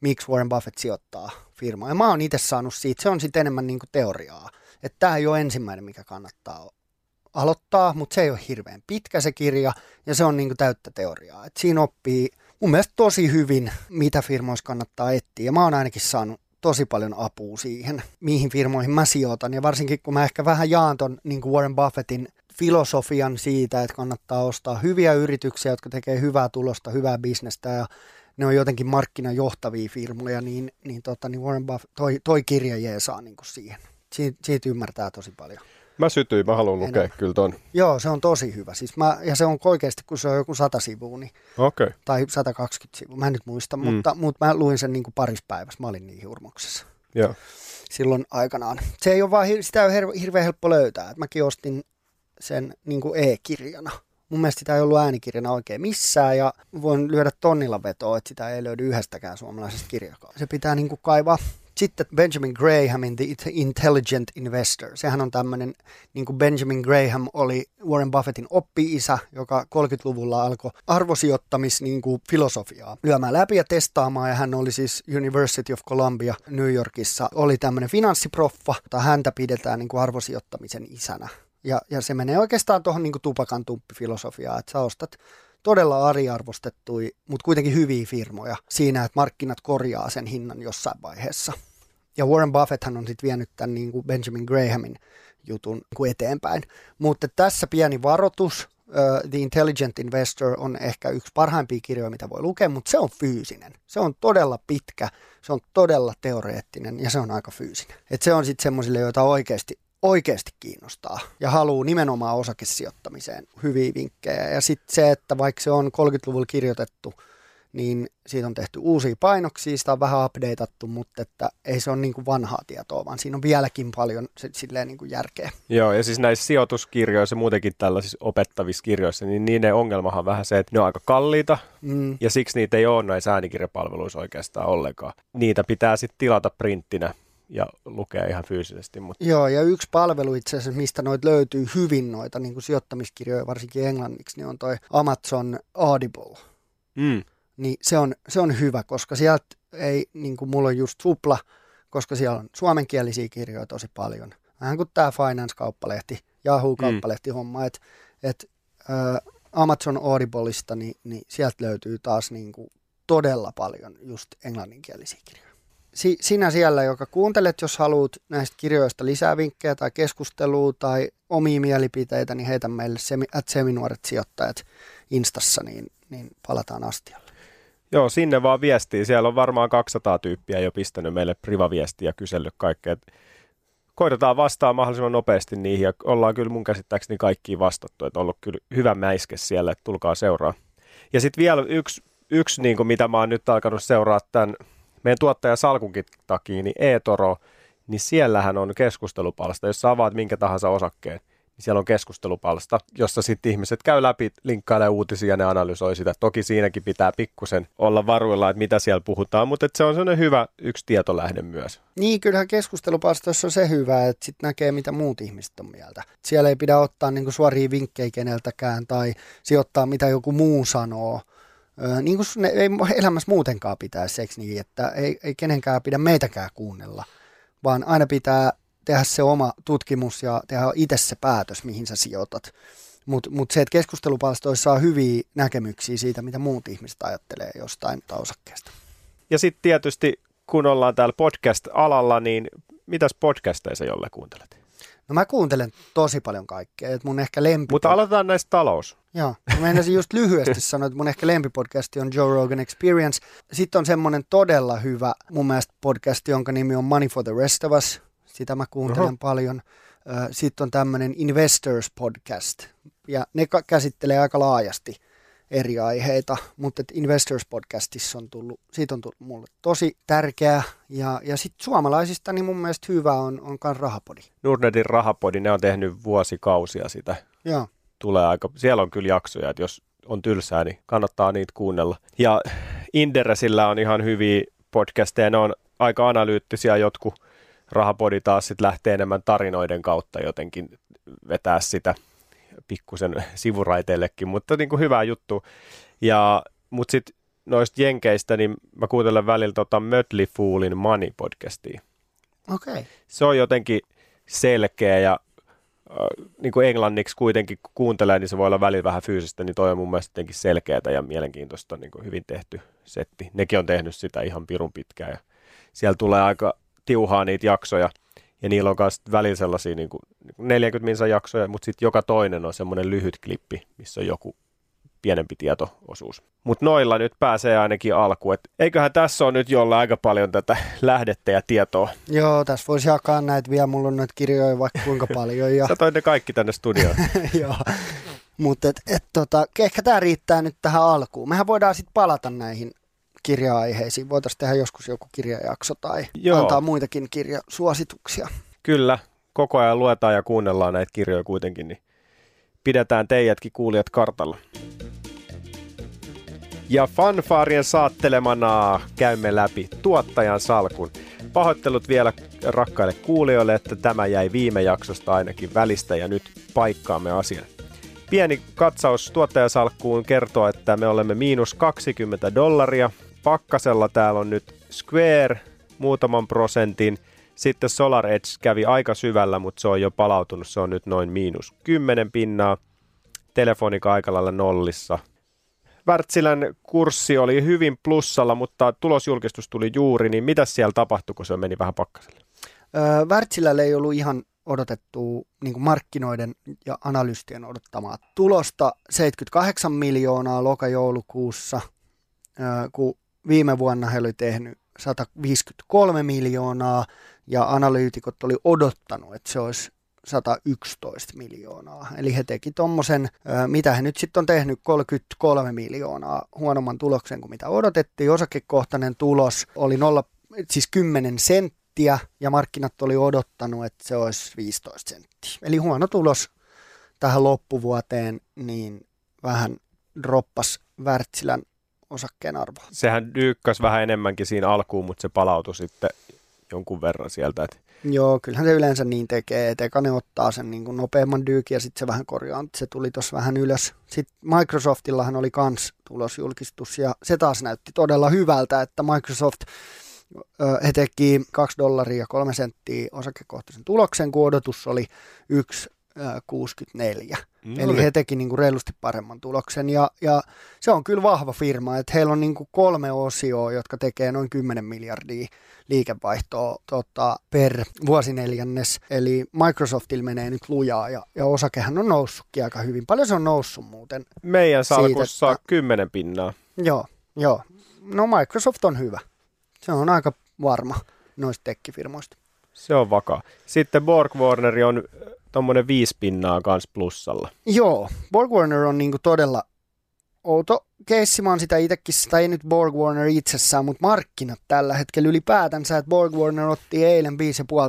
Speaker 2: miksi Warren Buffett sijoittaa firmaa. Ja mä oon itse saanut siitä, se on sitten enemmän niin kuin teoriaa, että tämä ei ole ensimmäinen, mikä kannattaa aloittaa, mutta se ei ole hirveän pitkä se kirja ja se on niin kuin täyttä teoriaa. Et siinä oppii mun mielestä tosi hyvin, mitä firmoissa kannattaa etsiä ja mä oon ainakin saanut tosi paljon apua siihen, mihin firmoihin mä sijoitan. Ja varsinkin kun mä ehkä vähän jaan ton niin kuin Warren Buffettin filosofian siitä, että kannattaa ostaa hyviä yrityksiä, jotka tekee hyvää tulosta, hyvää bisnestä ja ne on jotenkin markkinajohtavia firmoja, niin, niin, tota, niin Warren Buffett, toi, toi kirja jeesaa niin kuin siihen. Siitä, siitä ymmärtää tosi paljon.
Speaker 1: Mä sytyin, mä haluan lukea
Speaker 2: Enemmän.
Speaker 1: kyllä ton.
Speaker 2: Joo, se on tosi hyvä. Siis mä, ja se on oikeasti, kun se on joku sata sivua, niin.
Speaker 1: Okay.
Speaker 2: tai 120 sivua, mä en nyt muista,
Speaker 1: Mm.
Speaker 2: mutta, mutta mä luin sen niin kuin parissa päivässä. Mä olin niin hurmoksessa
Speaker 1: Joo.
Speaker 2: silloin aikanaan. Se ei ole vaan, sitä ei ole hirveän helppo löytää. Et mäkin ostin sen niin kuin e-kirjana. Mun mielestä sitä ei ollut äänikirjana oikein missään ja voin lyödä tonnilla vetoa, että sitä ei löydy yhdestäkään suomalaisesta kirjakaan. Se pitää niin kuin kaivaa. Sitten Benjamin Grahamin The Intelligent Investor. Sehän on tämmöinen, niin kuin Benjamin Graham oli Warren Buffettin oppi-isä, joka 30-luvulla alkoi arvosijoittamis niin kuin filosofiaa lyömään läpi ja testaamaan. Ja hän oli siis University of Columbia New Yorkissa, oli tämmöinen finanssiproffa, jota häntä pidetään niin kuin arvosijoittamisen isänä. Ja, ja se menee oikeastaan tuohon niin tupakan tumppifilosofiaan, että sä ostat todella ariarvostettui, mutta kuitenkin hyviä firmoja siinä, että markkinat korjaa sen hinnan jossain vaiheessa. Ja Warren Buffetthan on sitten vienyt tämän niin kuin Benjamin Grahamin jutun niin kuin eteenpäin. Mutta tässä pieni varoitus. Uh, The Intelligent Investor on ehkä yksi parhaimpia kirjoja, mitä voi lukea, mutta se on fyysinen. Se on todella pitkä, se on todella teoreettinen ja se on aika fyysinen. Et se on sitten semmoisille, joita oikeasti oikeasti kiinnostaa ja haluaa nimenomaan osakesijoittamiseen hyviä vinkkejä. Ja sitten se, että vaikka se on 30-luvulla kirjoitettu, niin siitä on tehty uusia painoksia, sitä on vähän updateattu, mutta että ei se ole niin kuin vanhaa tietoa, vaan siinä on vieläkin paljon silleen niin kuin järkeä.
Speaker 1: Joo, ja siis näissä sijoituskirjoissa, muutenkin tällaisissa opettavissa kirjoissa, niin niiden ongelmahan on vähän se, että ne on aika kalliita,
Speaker 2: Mm.
Speaker 1: ja siksi niitä ei ole näissä äänikirjapalveluissa oikeastaan ollenkaan. Niitä pitää sitten tilata printtinä ja lukea ihan fyysisesti, mutta
Speaker 2: Joo, ja yksi palvelu itse asiassa, mistä noita löytyy hyvin noita niin kuin sijoittamiskirjoja, varsinkin englanniksi, niin on toi Amazon Audible.
Speaker 1: mm,
Speaker 2: niin se on, se on hyvä, koska sieltä ei, niin kuin mulla on just supla, koska siellä on suomenkielisiä kirjoja tosi paljon. Vähän kuin tämä Finance-kauppalehti, Yahoo-kauppalehti homma, että et, ä, Amazon Audibleista, niin, niin sieltä löytyy taas niin kuin todella paljon just englanninkielisiä kirjoja. Si, sinä siellä, joka kuuntelet, jos haluat näistä kirjoista lisää vinkkejä tai keskustelua tai omia mielipiteitä, niin heitä meille semi, at seminuoret sijoittajat Instassa, niin, niin palataan astialle.
Speaker 1: Joo, sinne vaan viestii. Siellä on varmaan 200 tyyppiä jo pistänyt meille privaviestiä ja kysellyt kaikkea. Et Koitetaan vastaa mahdollisimman nopeasti niihin ja ollaan kyllä mun käsittääkseni kaikkiin vastattu. Että on ollut kyllä hyvä mäiske siellä, että tulkaa seuraa. Ja sitten vielä yksi, yksi niin kuin mitä mä oon nyt alkanut seuraa tämän meidän tuottaja Salkunkin takia, niin eToro, niin siellähän on keskustelupalsta. Jos sä avaat minkä tahansa osakkeen, niin siellä on keskustelupalsta, jossa sitten ihmiset käy läpi, linkkailee uutisia ja ne analysoi sitä. Toki siinäkin pitää pikkusen olla varuilla, että mitä siellä puhutaan, mutta se on sellainen hyvä yksi tietolähde myös.
Speaker 2: Niin, kyllähän keskustelupalstoissa on se hyvä, että sitten näkee, mitä muut ihmiset on mieltä. Siellä ei pidä ottaa niinku suoria vinkkejä keneltäkään tai sijoittaa, mitä joku muu sanoo. Niin kuin ne ei elämässä muutenkaan pitäisi, eikö niin, että ei, ei kenenkään pidä meitäkään kuunnella, vaan aina pitää tehdä se oma tutkimus ja tehdä itse se päätös, mihin sä sijoitat. Mutta mut se, että keskustelupalstoissa saa hyviä näkemyksiä siitä, mitä muut ihmiset ajattelee jostain osakkeesta.
Speaker 1: Ja sitten tietysti, kun ollaan täällä podcast-alalla, niin mitäs podcasteja jolle kuuntelet?
Speaker 2: No mä kuuntelen tosi paljon kaikkea, että mun ehkä lempi...
Speaker 1: Mutta aloitetaan näistä talous.
Speaker 2: Joo, mä meinasin just lyhyesti sanoa, että mun ehkä lempipodcasti on Joe Rogan Experience. Sitten on semmoinen todella hyvä mun mielestä podcast, jonka nimi on Money for the Rest of Us. Sitä mä kuuntelen
Speaker 1: Oho.
Speaker 2: paljon. Sitten on tämmöinen Investors Podcast, ja ne käsittelee aika laajasti eri aiheita, mutta Investors Podcastissa on tullut, siitä on tullut mulle tosi tärkeä ja, ja sitten suomalaisista niin mun mielestä hyvä on, on myös Rahapodi.
Speaker 1: Nordnetin rahapodi, ne on tehnyt vuosikausia sitä.
Speaker 2: Joo.
Speaker 1: Tulee aika, siellä on kyllä jaksoja, että jos on tylsää, niin kannattaa niitä kuunnella. Ja Inderesillä on ihan hyviä podcasteja, ne on aika analyyttisiä jotkut. Rahapodi taas sitten lähtee enemmän tarinoiden kautta jotenkin vetää sitä pikkusen sivuraiteillekin, mutta niin kuin hyvä juttu. Ja, mutta sitten noista jenkeistä, niin mä kuuntelen välillä tota Mötley Foolin Money-podcastia.
Speaker 2: Okei. Okay.
Speaker 1: Se on jotenkin selkeä ja äh, niin kuin englanniksi kuitenkin kun kuuntelee, niin se voi olla välillä vähän fyysistä, niin toi on mun mielestä jotenkin selkeää ja mielenkiintoista, niin kuin hyvin tehty setti. Nekin on tehnyt sitä ihan pirun pitkään ja siellä tulee aika tiuhaa niitä jaksoja ja niillä on myös välillä sellaisia niin kuin 40 minsa jaksoja, mutta sitten joka toinen on semmoinen lyhyt klippi, missä on joku pienempi tietoosuus. Mutta noilla nyt pääsee ainakin alkuun. Et eiköhän tässä on nyt jolla aika paljon tätä lähdettä ja tietoa.
Speaker 2: Joo, tässä voisi jakaa näitä vielä. Mulla on näitä kirjoja vaikka kuinka paljon. Ja...
Speaker 1: Sä toit ne kaikki tänne studioon.
Speaker 2: Joo. Mutta et, et, tota, ehkä tämä riittää nyt tähän alkuun. Mehän voidaan sitten palata näihin kirja-aiheisiin. Voitaisiin tehdä joskus joku kirjajakso tai Joo. antaa muitakin kirjasuosituksia.
Speaker 1: Kyllä, koko ajan luetaan ja kuunnellaan näitä kirjoja kuitenkin, niin pidetään teidätkin kuulijat kartalla. Ja fanfaarien saattelemana käymme läpi tuottajan salkun. Pahoittelut vielä rakkaille kuulijoille, että tämä jäi viime jaksosta ainakin välistä ja nyt paikkaamme asian. Pieni katsaus tuottajasalkkuun kertoo, että me olemme miinus 20 dollaria. Pakkasella täällä on nyt Square muutaman prosentin. Sitten Solar Edge kävi aika syvällä, mutta se on jo palautunut. Se on nyt noin miinus 10 pinnaa. Telefonika aika lailla nollissa. Wärtsilän kurssi oli hyvin plussalla, mutta tulosjulkistus tuli juuri, niin mitä siellä tapahtui, kun se meni vähän pakkaselle?
Speaker 2: Wärtsilällä ei ollut ihan odotettu niin markkinoiden ja analystien odottamaa tulosta 78 miljoonaa loka-joulukuussa, kun viime vuonna he oli tehnyt 153 miljoonaa ja analyytikot oli odottanut, että se olisi 111 miljoonaa. Eli he teki tuommoisen, mitä he nyt sitten on tehnyt, 33 miljoonaa huonomman tuloksen kuin mitä odotettiin. Osakekohtainen tulos oli 0, siis 10 senttiä ja markkinat oli odottanut, että se olisi 15 senttiä. Eli huono tulos tähän loppuvuoteen, niin vähän droppas Wärtsilän osakkeen arvo.
Speaker 1: Sehän dyykkäsi vähän enemmänkin siinä alkuun, mutta se palautui sitten jonkun verran sieltä. Että...
Speaker 2: Joo, kyllähän se yleensä niin tekee, että eka ne ottaa sen niin kuin nopeamman dyykin ja sitten se vähän korjaa. Se tuli tuossa vähän ylös. Sitten Microsoftillahan oli kans tulosjulkistus ja se taas näytti todella hyvältä, että Microsoft he teki 2 dollaria 3 senttiä osakekohtaisen tuloksen, kun odotus oli 1,64. No Eli niin. he teki niin kuin reilusti paremman tuloksen ja, ja se on kyllä vahva firma, että heillä on niin kuin kolme osioa, jotka tekee noin 10 miljardia liikevaihtoa tota, per vuosineljännes. Eli Microsoftilla menee nyt lujaa ja, ja osakehän on noussutkin aika hyvin. Paljon se on noussut muuten?
Speaker 1: Meidän salkussa siitä, että, 10 pinnaa.
Speaker 2: Joo, joo. No Microsoft on hyvä. Se on aika varma noista tekkifirmoista.
Speaker 1: Se on vakaa. Sitten Borg Warner on tuommoinen viisi pinnaa kanssa plussalla.
Speaker 2: Joo, Borg Warner on niinku todella outo keissi, mä oon sitä itsekin, tai ei nyt Borg Warner itsessään, mutta markkinat tällä hetkellä ylipäätänsä, että Borg Warner otti eilen 5,5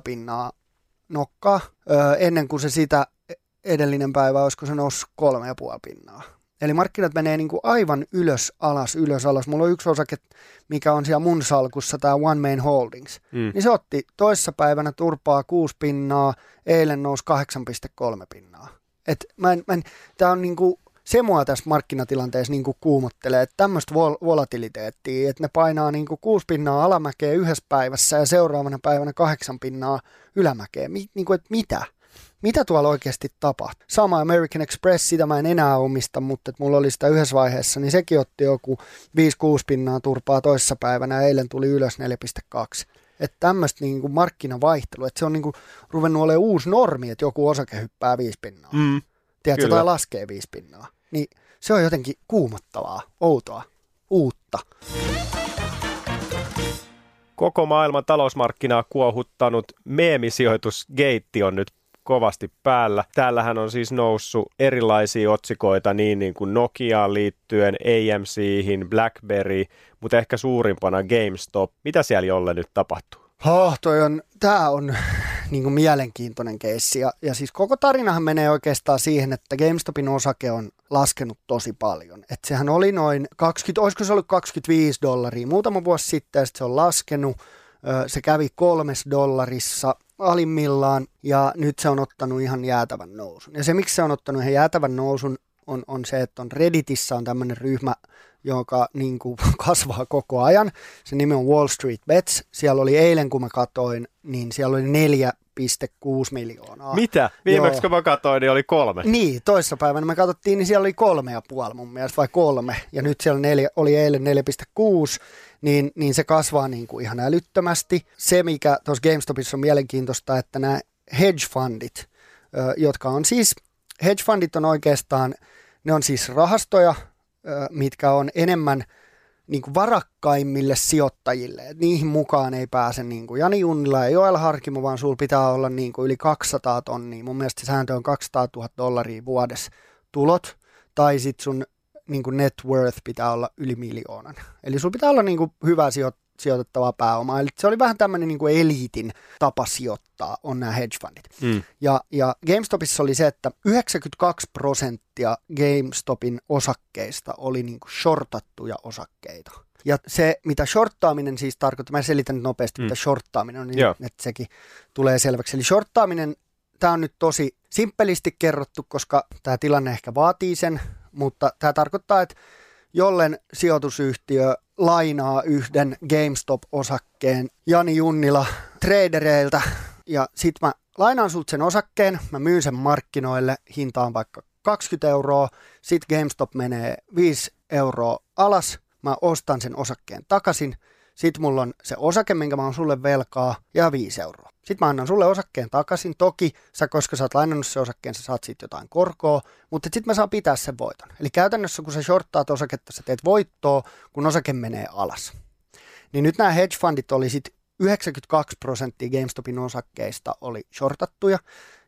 Speaker 2: pinnaa nokkaa, öö, ennen kuin se sitä edellinen päivä, olisiko se noussut 3,5 pinnaa. Eli markkinat menee niin kuin aivan ylös, alas, ylös, alas. Mulla on yksi osake, mikä on siellä mun salkussa, tämä One Main Holdings. Mm. Niin se otti toissapäivänä turpaa 6 pinnaa, eilen nousi 8,3 pinnaa. Et mä en, mä en, tää on niin kuin, se mua tässä markkinatilanteessa niin kuin kuumottelee, että tämmöistä vol- volatiliteettia, että ne painaa niin kuin 6 pinnaa alamäkeä yhdessä päivässä ja seuraavana päivänä 8 pinnaa ylämäkeä. Mi- niin kuin, että mitä? Mitä tuolla oikeasti tapahtuu. Sama American Express, sitä mä en enää omista, mutta mulla oli sitä yhdessä vaiheessa, niin sekin otti joku 5-6 pinnaa turpaa toissa päivänä ja eilen tuli ylös 4,2. Että tämmöistä niinku markkinavaihtelua, että se on niinku ruvennut olemaan uusi normi, että joku osake hyppää 5 pinnaa. Mm, Tiedätkö, kyllä. tai laskee 5 pinnaa. Niin se on jotenkin kuumottavaa, outoa, uutta.
Speaker 1: Koko maailman talousmarkkinaa kuohuttanut meemisijoitus Geitti on nyt kovasti päällä. Täällähän on siis noussut erilaisia otsikoita niin, niin kuin Nokiaan liittyen, AMCihin, BlackBerry, mutta ehkä suurimpana GameStop. Mitä siellä jolle nyt tapahtuu?
Speaker 2: Oh, toi on, tää on niin kuin mielenkiintoinen keissi. Ja, ja siis koko tarinahan menee oikeastaan siihen, että GameStopin osake on laskenut tosi paljon. Et sehän oli noin 20, olisiko se ollut 25 dollaria muutama vuosi sitten, ja sit se on laskenut. Se kävi kolmes dollarissa alimmillaan ja nyt se on ottanut ihan jäätävän nousun. Ja se, miksi se on ottanut ihan jäätävän nousun, on, on se, että on Redditissä on tämmöinen ryhmä, joka niin kuin, kasvaa koko ajan. Se nimi on Wall Street Bets. Siellä oli eilen, kun mä katoin, niin siellä oli 4,6 miljoonaa.
Speaker 1: Mitä? Viimeksi Joo. kun mä katsoin, niin oli kolme.
Speaker 2: Niin, toissapäivänä me katsottiin, niin siellä oli kolme ja puoli mun mielestä, vai kolme. Ja nyt siellä neljä, oli eilen 4,6, niin, niin se kasvaa niin kuin ihan älyttömästi. Se, mikä tuossa GameStopissa on mielenkiintoista, että nämä hedge fundit, jotka on siis, hedge fundit on oikeastaan, ne on siis rahastoja, mitkä on enemmän niin kuin varakkaimmille sijoittajille. Et niihin mukaan ei pääse niin kuin Jani Junnila ja Joel Harkimo, vaan sulla pitää olla niin kuin yli 200 tonnia. Mun mielestä sääntö on 200 000 dollaria vuodessa tulot, tai sitten sun niin kuin net worth pitää olla yli miljoonan. Eli sulla pitää olla niin kuin hyvä sijoittaja sijoitettavaa pääomaa. Eli se oli vähän tämmöinen niin kuin eliitin tapa sijoittaa, on nämä hedge fundit. Mm. Ja, ja GameStopissa oli se, että 92 prosenttia GameStopin osakkeista oli niin kuin shortattuja osakkeita. Ja se, mitä shorttaaminen siis tarkoittaa, mä selitän nyt nopeasti, mm. mitä shorttaaminen on, niin Joo. että sekin tulee selväksi. Eli shorttaaminen, tämä on nyt tosi simppelisti kerrottu, koska tämä tilanne ehkä vaatii sen, mutta tämä tarkoittaa, että jollen sijoitusyhtiö lainaa yhden GameStop-osakkeen Jani Junnila tradereilta ja sit mä lainaan sulta sen osakkeen, mä myyn sen markkinoille hintaan vaikka 20 euroa, sit GameStop menee 5 euroa alas, mä ostan sen osakkeen takaisin – sitten mulla on se osake, minkä mä oon sulle velkaa, ja 5 euroa. Sitten mä annan sulle osakkeen takaisin. Toki sä, koska sä oot lainannut se osakkeen, sä saat siitä jotain korkoa, mutta sitten mä saan pitää sen voiton. Eli käytännössä, kun sä shorttaat osaketta, sä teet voittoa, kun osake menee alas. Niin nyt nämä hedge fundit oli sitten 92 prosenttia GameStopin osakkeista oli shortattuja.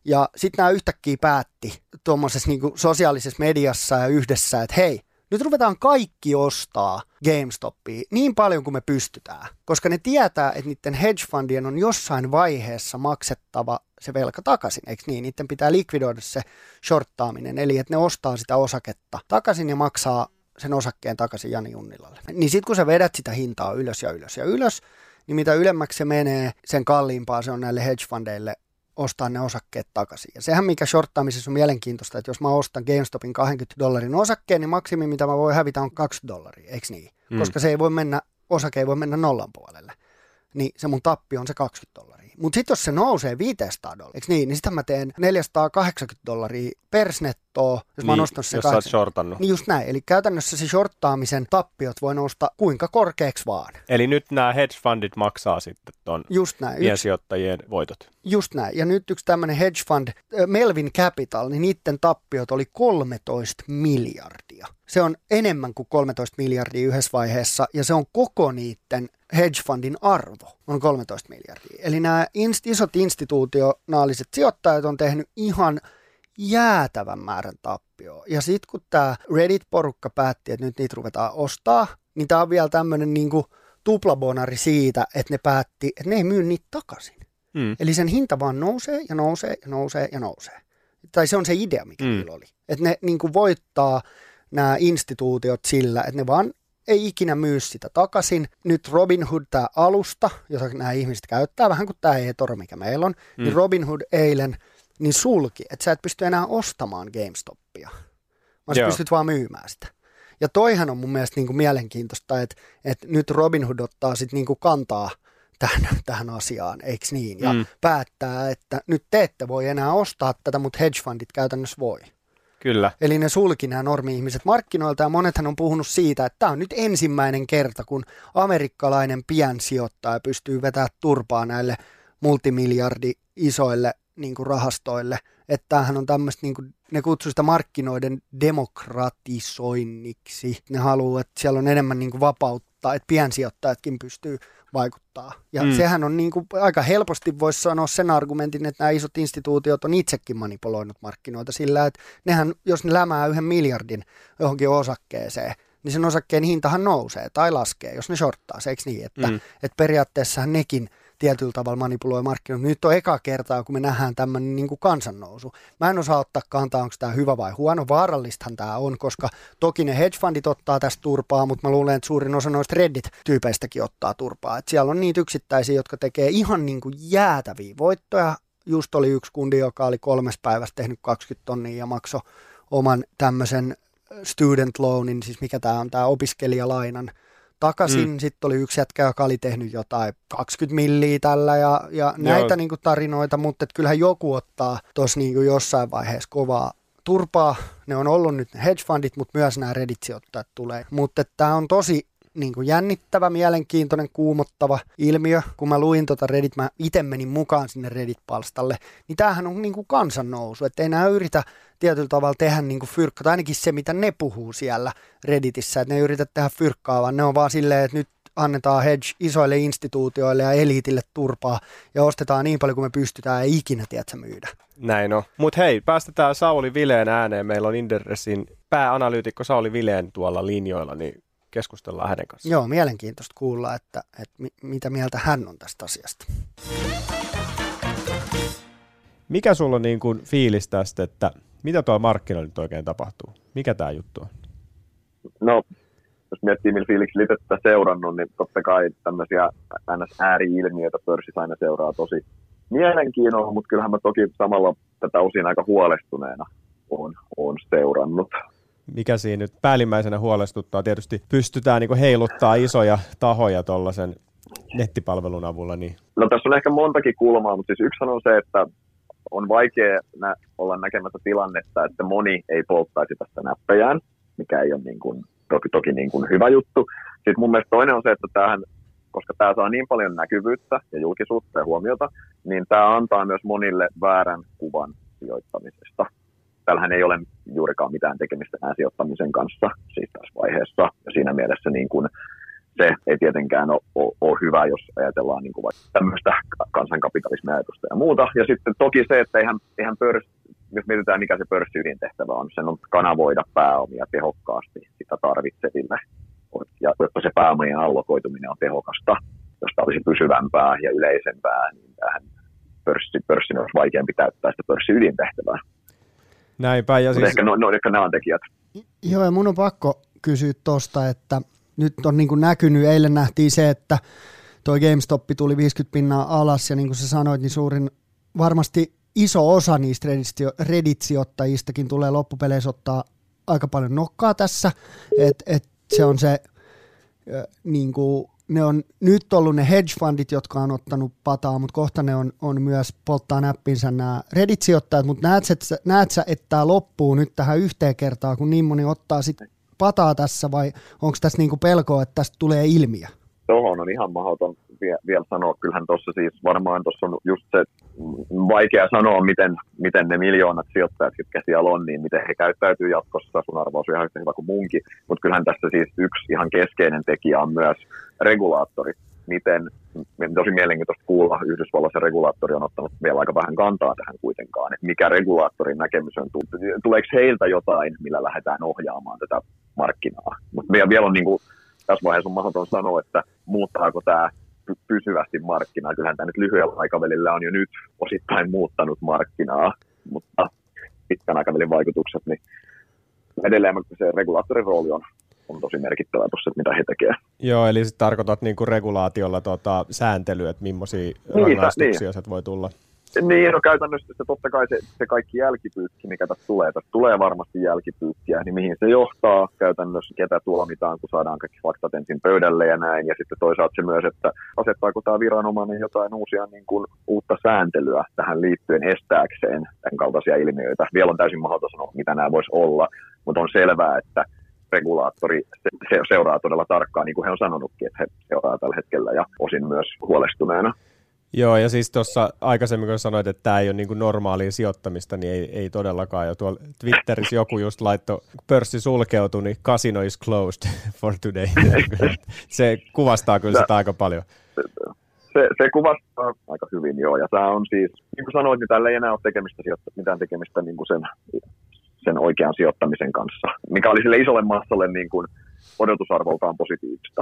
Speaker 2: Ja sitten nämä yhtäkkiä päätti tuommoisessa niinku sosiaalisessa mediassa ja yhdessä, että hei, nyt ruvetaan kaikki ostaa GameStopia niin paljon kuin me pystytään, koska ne tietää, että niiden hedge fundien on jossain vaiheessa maksettava se velka takaisin, eikö niin? Niiden pitää likvidoida se shorttaaminen, eli että ne ostaa sitä osaketta takaisin ja maksaa sen osakkeen takaisin Jani Junnilalle. Niin sitten kun sä vedät sitä hintaa ylös ja ylös ja ylös, niin mitä ylemmäksi se menee, sen kalliimpaa se on näille hedge fundeille ostaa ne osakkeet takaisin. Ja sehän mikä shorttaamisessa on mielenkiintoista, että jos mä ostan GameStopin 20 dollarin osakkeen, niin maksimi mitä mä voin hävitä on 2 dollaria, eikö niin? Mm. Koska se ei voi mennä, osake ei voi mennä nollan puolelle. Niin se mun tappi on se 20 dollaria. Mutta sitten jos se nousee 500 dollaria, eikö niin, niin sitten mä teen 480 dollaria persnettoa, jos niin, mä nostan sen
Speaker 1: jos shortannut.
Speaker 2: Niin just näin, eli käytännössä se shorttaamisen tappiot voi nousta kuinka korkeaksi vaan.
Speaker 1: Eli nyt nämä hedge fundit maksaa sitten ton just näin, piensijoittajien yks, voitot.
Speaker 2: Just näin, ja nyt yksi tämmöinen hedge fund, Melvin Capital, niin niiden tappiot oli 13 miljardia. Se on enemmän kuin 13 miljardia yhdessä vaiheessa, ja se on koko niiden hedge fundin arvo on 13 miljardia. Eli nämä inst- isot institutionaaliset sijoittajat on tehnyt ihan jäätävän määrän tappioa. Ja sitten kun tämä Reddit-porukka päätti, että nyt niitä ruvetaan ostaa, niin tämä on vielä tämmöinen niinku tuplabonari siitä, että ne päätti, että ne ei myy niitä takaisin. Mm. Eli sen hinta vaan nousee ja nousee ja nousee ja nousee. Tai se on se idea, mikä mm. niillä oli. Että ne niinku voittaa nämä instituutiot sillä, että ne vaan ei ikinä myy sitä takaisin. Nyt Robinhood, tämä alusta, jota nämä ihmiset käyttää, vähän kuin tämä eToro, mikä meillä on, niin mm. niin Robinhood eilen niin sulki, että sä et pysty enää ostamaan GameStopia, vaan sä pystyt vaan myymään sitä. Ja toihan on mun mielestä niin kuin mielenkiintoista, että, että nyt Robinhood ottaa sitten niin kuin kantaa tähän, tähän asiaan, eikö niin? Ja mm. päättää, että nyt te ette voi enää ostaa tätä, mutta hedge fundit käytännössä voi.
Speaker 1: Kyllä.
Speaker 2: Eli ne sulki nämä normi-ihmiset markkinoilta ja monethan on puhunut siitä, että tämä on nyt ensimmäinen kerta, kun amerikkalainen piensijoittaja pystyy vetämään turpaa näille multimiljardi isoille niin kuin rahastoille. Että tämähän on tämmöistä, niin kuin, ne kutsuu sitä markkinoiden demokratisoinniksi. Ne haluaa, että siellä on enemmän niin kuin vapautta, että piensijoittajatkin pystyy vaikuttaa. Ja mm. sehän on niin kuin, aika helposti voisi sanoa sen argumentin, että nämä isot instituutiot on itsekin manipuloinut markkinoita sillä, että nehän, jos ne lämää yhden miljardin johonkin osakkeeseen, niin sen osakkeen hintahan nousee tai laskee, jos ne shorttaa, se eikö niin? Että, mm. että periaatteessahan nekin tietyllä tavalla manipuloi markkinoita. Nyt on eka kertaa, kun me nähdään tämmöinen niin kannannousu. Mä en osaa ottaa kantaa, onko tämä hyvä vai huono. Vaarallistahan tämä on, koska toki ne hedge fundit ottaa tästä turpaa, mutta mä luulen, että suurin osa noista Reddit-tyypeistäkin ottaa turpaa. Et siellä on niitä yksittäisiä, jotka tekee ihan niin kuin jäätäviä voittoja. Just oli yksi kundi, joka oli kolmes päivässä tehnyt 20 tonnia ja maksoi oman tämmöisen student loanin, siis mikä tämä on, tämä opiskelijalainan takaisin. Mm. Sitten oli yksi jätkä, joka oli tehnyt jotain 20 milliä tällä ja, ja näitä niin kuin tarinoita, mutta et kyllähän joku ottaa tuossa niin jossain vaiheessa kovaa turpaa. Ne on ollut nyt ne hedge fundit, mutta myös nämä Reddit-sijoittajat tulee. Mutta tämä on tosi niin kuin jännittävä, mielenkiintoinen, kuumottava ilmiö. Kun mä luin tota Reddit, mä itse menin mukaan sinne Reddit-palstalle, niin tämähän on niin kuin kansannousu, että ei nämä yritä tietyllä tavalla tehdä niin kuin fyrkkaa, tai ainakin se, mitä ne puhuu siellä Redditissä, että ne ei yritä tehdä fyrkkaa, vaan ne on vaan silleen, että nyt annetaan hedge isoille instituutioille ja eliitille turpaa ja ostetaan niin paljon kuin me pystytään ja ikinä, tiedätkö, myydä.
Speaker 1: Näin on. Mutta hei, päästetään Sauli Vileen ääneen. Meillä on Inderesin pääanalyytikko Sauli Vileen tuolla linjoilla, niin keskustellaan hänen kanssaan.
Speaker 2: Joo, mielenkiintoista kuulla, että, että mi- mitä mieltä hän on tästä asiasta.
Speaker 1: Mikä sulla on niin kuin fiilis tästä, että mitä tuo markkinoilla nyt oikein tapahtuu? Mikä tämä juttu on?
Speaker 4: No, jos miettii, millä fiiliksi itse tätä seurannut, niin totta kai tämmöisiä ääri-ilmiöitä pörssissä aina seuraa tosi mielenkiinnolla, mutta kyllähän mä toki samalla tätä osin aika huolestuneena on, on seurannut
Speaker 1: mikä siinä nyt päällimmäisenä huolestuttaa, tietysti pystytään niin heiluttaa isoja tahoja tuollaisen nettipalvelun avulla. Niin...
Speaker 4: No tässä on ehkä montakin kulmaa, mutta siis yksi on se, että on vaikea nä- olla näkemässä tilannetta, että moni ei polttaisi tästä näppejään, mikä ei ole niin kuin, toki, toki niin kuin hyvä juttu. Sitten mun mielestä toinen on se, että tämähän, koska tämä saa niin paljon näkyvyyttä ja julkisuutta ja huomiota, niin tämä antaa myös monille väärän kuvan sijoittamisesta tällähän ei ole juurikaan mitään tekemistä enää sijoittamisen kanssa siis tässä vaiheessa. Ja siinä mielessä niin kuin se ei tietenkään ole, ole, ole hyvä, jos ajatellaan niin kuin vaikka tämmöistä kansankapitalismiajatusta ja muuta. Ja sitten toki se, että eihän, eihän pörs, jos mietitään mikä se pörssin tehtävä on, sen on kanavoida pääomia tehokkaasti sitä tarvitseville. Ja jotta se pääomien allokoituminen on tehokasta, josta olisi pysyvämpää ja yleisempää, niin tähän pörssi, pörssin olisi vaikeampi täyttää sitä pörssin ydintehtävää.
Speaker 1: Näinpä. Ja siis...
Speaker 4: ehkä no, no, ehkä nämä on tekijät.
Speaker 2: Joo, ja mun on pakko kysyä tuosta, että nyt on niin näkynyt, eilen nähtiin se, että toi GameStop tuli 50 pinnaa alas, ja niin kuin sä sanoit, niin suurin, varmasti iso osa niistä Reddit-sijoittajistakin tulee loppupeleissä ottaa aika paljon nokkaa tässä, että et se on se niin kuin ne on nyt ollut ne hedge fundit, jotka on ottanut pataa, mutta kohta ne on, on myös polttaa näppinsä nämä Reddit-sijoittajat, mutta näet, näet sä, että tämä loppuu nyt tähän yhteen kertaan, kun niin moni ottaa sitten pataa tässä vai onko tässä niinku pelkoa, että tästä tulee ilmiö?
Speaker 4: Tuohon on ihan mahdoton vie, vielä sanoa. Kyllähän tuossa siis varmaan tuossa on just se vaikea sanoa, miten, miten ne miljoonat sijoittajat, jotka siellä on, niin miten he käyttäytyy jatkossa. Sun arvaus on ihan yhtä hyvä kuin munkin. Mutta kyllähän tässä siis yksi ihan keskeinen tekijä on myös regulaattori. Miten, tosi mielenkiintoista kuulla, Yhdysvalloissa regulaattori on ottanut vielä aika vähän kantaa tähän kuitenkaan, että mikä regulaattorin näkemys on, tuleeko heiltä jotain, millä lähdetään ohjaamaan tätä markkinaa. Mutta vielä, vielä on niin kuin, tässä vaiheessa on mahdoton sanoa, että muuttaako tämä pysyvästi markkinaa. Kyllähän tämä nyt lyhyellä aikavälillä on jo nyt osittain muuttanut markkinaa, mutta pitkän aikavälin vaikutukset, niin edelleen se regulaattorin rooli on, on tosi merkittävä tuossa, että mitä he tekevät.
Speaker 1: Joo, eli sitten tarkoitat niin kuin regulaatiolla tota, sääntelyä, että millaisia niin, rangaistuksia niin. voi tulla.
Speaker 4: Niin, no käytännössä se totta kai se, se kaikki jälkipyykki, mikä tässä tulee, tässä tulee varmasti jälkipyykkiä, niin mihin se johtaa käytännössä, ketä tuomitaan, kun saadaan kaikki faktat ensin pöydälle ja näin, ja sitten toisaalta se myös, että asettaako tämä viranomainen jotain uusia niin kuin, uutta sääntelyä tähän liittyen estääkseen tämän kaltaisia ilmiöitä. Vielä on täysin mahdoton sanoa, mitä nämä voisi olla, mutta on selvää, että regulaattori se, seuraa todella tarkkaan, niin kuin he on sanonutkin, että he seuraa tällä hetkellä ja osin myös huolestuneena.
Speaker 1: Joo, ja siis tuossa aikaisemmin kun sanoit, että tämä ei ole niinku normaalia sijoittamista, niin ei, ei todellakaan. Ja tuolla Twitterissä joku just laittoi, pörssi sulkeutui, niin casino is closed for today. se kuvastaa kyllä sitä aika paljon.
Speaker 4: Se, se kuvastaa aika hyvin, joo. Ja tämä on siis, niin kuin sanoit, niin täällä ei enää ole tekemistä, mitään tekemistä niin kuin sen, sen oikean sijoittamisen kanssa, mikä oli sille isolle massalle niin kuin odotusarvoltaan positiivista.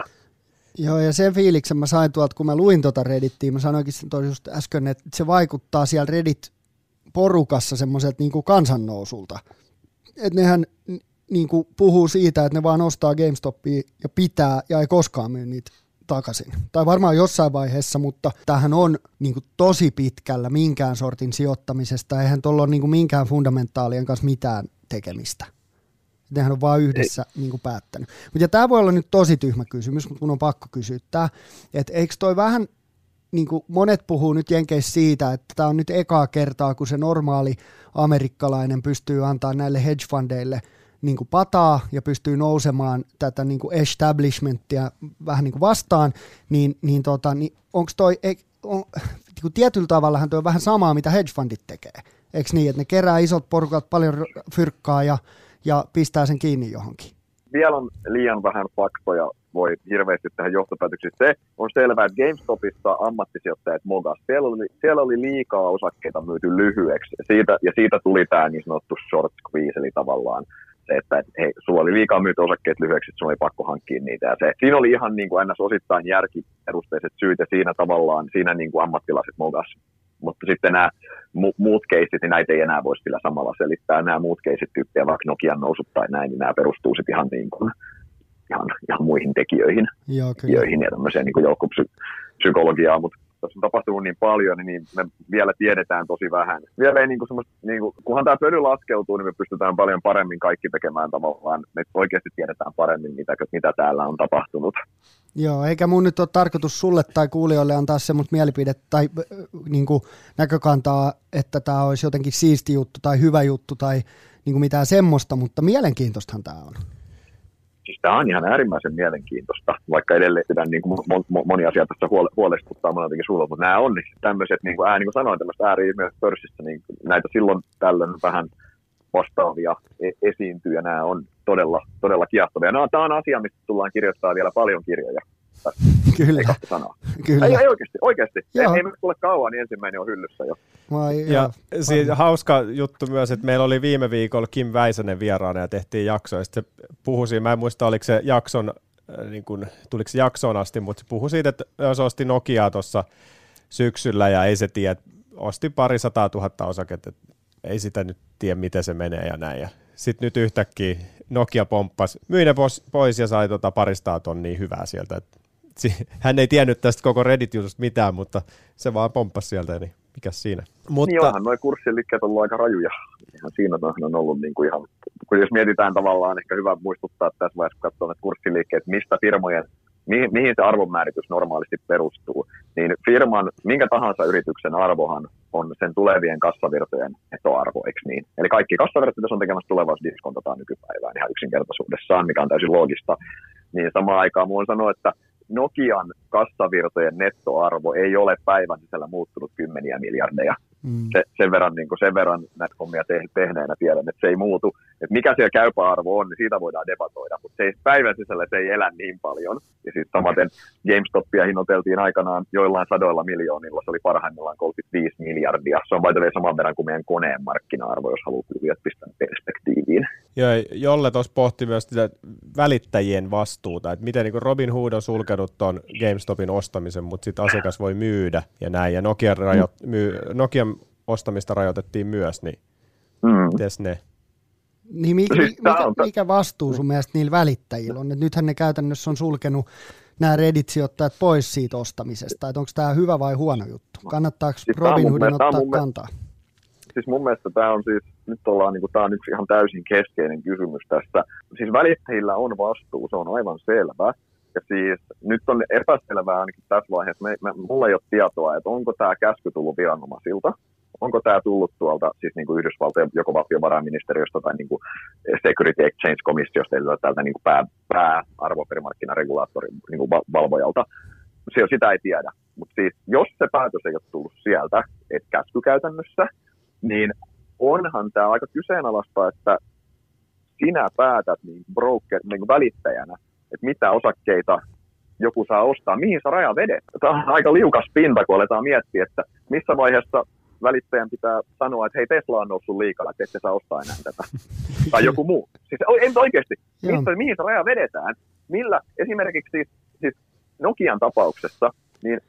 Speaker 2: Joo, ja sen fiiliksen mä sain tuolta, kun mä luin tuota Reddittiä, mä sanoinkin just äsken, että se vaikuttaa siellä Reddit-porukassa semmoiselta niin kansannousulta. Että nehän niin kuin puhuu siitä, että ne vaan ostaa GameStopia ja pitää ja ei koskaan myy niitä takaisin. Tai varmaan jossain vaiheessa, mutta tähän on niin kuin tosi pitkällä minkään sortin sijoittamisesta. Eihän tuolla ole niin kuin minkään fundamentaalien kanssa mitään tekemistä. Nehän on vaan yhdessä niin kuin päättänyt. Mutta tämä voi olla nyt tosi tyhmä kysymys, mutta mun on pakko kysyä tämä, että eikö toi vähän, niin kuin monet puhuu nyt Jenkeissä siitä, että tämä on nyt ekaa kertaa, kun se normaali amerikkalainen pystyy antaa näille hedge fundeille niin kuin pataa ja pystyy nousemaan tätä niin kuin establishmenttia vähän niin kuin vastaan, niin, niin, tota, niin onko toi, on, niin kuin tietyllä tavallahan tuo on vähän samaa, mitä hedge fundit tekee. Eikö niin, että ne kerää isot porukat paljon fyrkkaa ja ja pistää sen kiinni johonkin.
Speaker 4: Vielä on liian vähän faktoja, voi hirveästi tähän johtopäätöksiin. Se on selvää, että GameStopissa ammattisijoittajat mogas. Siellä oli, siellä oli liikaa osakkeita myyty lyhyeksi ja siitä, ja siitä tuli tämä niin sanottu short squeeze, eli tavallaan se, että hei, sulla oli liikaa myyty osakkeet lyhyeksi, että sulla oli pakko hankkia niitä. Ja se, siinä oli ihan niin kuin ns. osittain järkiperusteiset syyt ja siinä tavallaan siinä niin kuin ammattilaiset mogas mutta sitten nämä mu- muut keisit, niin näitä ei enää voisi sillä samalla selittää. Nämä muut keisit tyyppiä, vaikka Nokian nousut tai näin, niin nämä perustuu sitten ihan, niin kuin, ihan, ihan muihin tekijöihin,
Speaker 2: Joo,
Speaker 4: tekijöihin ja tämmöiseen niin joukkopsykologiaan, mutta tässä on tapahtunut niin paljon, niin me vielä tiedetään tosi vähän. Vielä ei niin kuin niin kuin, kunhan tämä pöly laskeutuu, niin me pystytään paljon paremmin kaikki tekemään tavallaan. Me oikeasti tiedetään paremmin, mitä, mitä täällä on tapahtunut.
Speaker 2: Joo, eikä mun nyt ole tarkoitus sulle tai kuulijoille antaa semmoista mielipide tai äh, niin kuin näkökantaa, että tämä olisi jotenkin siisti juttu tai hyvä juttu tai niin kuin mitään semmoista, mutta mielenkiintoistahan tämä on.
Speaker 4: Siis tämä on ihan äärimmäisen mielenkiintoista, vaikka edelleen sitä niin kuin moni asia tässä huole, huolestuttaa monen jotenkin sulla, mutta nämä on niin tämmöiset, niin kuin, ää, niin kuin sanoin, tämmöiset ääri-ilmiöt pörssissä, niin näitä silloin tällöin vähän vastaavia e- esiintyy ja nämä on todella, todella kiehtovia. No, tämä on asia, mistä tullaan kirjoittaa vielä paljon kirjoja.
Speaker 2: Kyllä.
Speaker 4: Ei sanaa.
Speaker 2: Kyllä.
Speaker 4: Ei, ei oikeasti, oikeasti. Joo. Ei, ei tule kauan, niin ensimmäinen on hyllyssä jo.
Speaker 2: Vai,
Speaker 1: ja siis hauska juttu myös, että meillä oli viime viikolla Kim Väisänen vieraana ja tehtiin jakso, ja sitten se puhui mä en muista oliko se jakson, äh, niin kuin, tuliko se jaksoon asti, mutta se puhui siitä, että jos osti Nokiaa tuossa syksyllä ja ei se tiedä, osti pari sataa tuhatta osaketta, ei sitä nyt tiedä, miten se menee ja näin. Ja sitten nyt yhtäkkiä Nokia pomppasi, myi ne pois ja sai tota paristaa tonnia hyvää sieltä. Et, hän ei tiennyt tästä koko Reddit-jutusta mitään, mutta se vaan pomppasi sieltä, niin mikä siinä.
Speaker 4: Mutta... Niin onhan, noin kurssiliikkeet on ollut aika rajuja. Ihan siinä on ollut niin kuin ihan, kun jos mietitään tavallaan, ehkä hyvä muistuttaa tässä vaiheessa, kun katsoo näitä kurssiliikkeet, mistä firmojen mihin, mihin se arvonmääritys normaalisti perustuu, niin firman, minkä tahansa yrityksen arvohan on sen tulevien kassavirtojen etoarvo, eikö niin? Eli kaikki kassavirrat, mitä on tekemässä tulevaisuudessa, diskontataan nykypäivään ihan yksinkertaisuudessaan, mikä on täysin loogista. Niin samaan aikaan muun sanoa, että Nokian kassavirtojen nettoarvo ei ole päivän sisällä muuttunut kymmeniä miljardeja. Mm. Se, sen, verran, niin kuin sen verran näitä hommia te, tehneenä tiedän, että se ei muutu. Että mikä siellä käypä arvo on, niin siitä voidaan debatoida, mutta se ei, päivän sisällä se ei elä niin paljon. Ja sitten samaten GameStopia hinnoiteltiin aikanaan joillain sadoilla miljoonilla, se oli parhaimmillaan 35 miljardia. Se on vaihtelevia saman verran kuin meidän koneen markkina-arvo, jos haluaa kuviot pistää perspektiiviin.
Speaker 1: Joo, Jolle tuossa pohti myös sitä välittäjien vastuuta, että miten niin Robin Hood on sulkenut tuon GameStopin ostamisen, mutta sitten asiakas voi myydä ja näin, ja Nokia, rajo, myy, Nokia ostamista rajoitettiin myös, niin mm. ne?
Speaker 2: Niin mikä, mikä, mikä vastuu sun mielestä niillä välittäjillä on? Et nythän ne käytännössä on sulkenut nämä Reddit-sijoittajat pois siitä ostamisesta. Onko tämä hyvä vai huono juttu? Kannattaako siis Robinhoodin ottaa mun kantaa?
Speaker 4: Siis mun mielestä tämä on siis, nyt ollaan, niin kuin, tämä on yksi ihan täysin keskeinen kysymys tästä. Siis välittäjillä on vastuu, se on aivan selvä. Ja siis nyt on epäselvää ainakin tässä vaiheessa, me, me, mulla ei ole tietoa, että onko tämä käsky tullut viranomaisilta, onko tämä tullut tuolta siis niin kuin Yhdysvaltojen joko valtiovarainministeriöstä tai niin kuin Security Exchange-komissiosta, eli täältä niin kuin pää, pää arvoperimarkkinaregulaattorin niin kuin valvojalta. Se, sitä ei tiedä. Mutta siis, jos se päätös ei ole tullut sieltä, että käskykäytännössä, niin onhan tämä aika kyseenalaista, että sinä päätät niin broker, niin välittäjänä, että mitä osakkeita joku saa ostaa, mihin sä raja vedet. Tämä on aika liukas pinta, kun aletaan miettiä, että missä vaiheessa välittäjän pitää sanoa, että hei Tesla on noussut liikaa, että ette saa ostaa enää tätä. tai joku muu. Siis en oikeasti, missä, mihin se raja vedetään? Millä esimerkiksi siis, siis Nokian tapauksessa, niin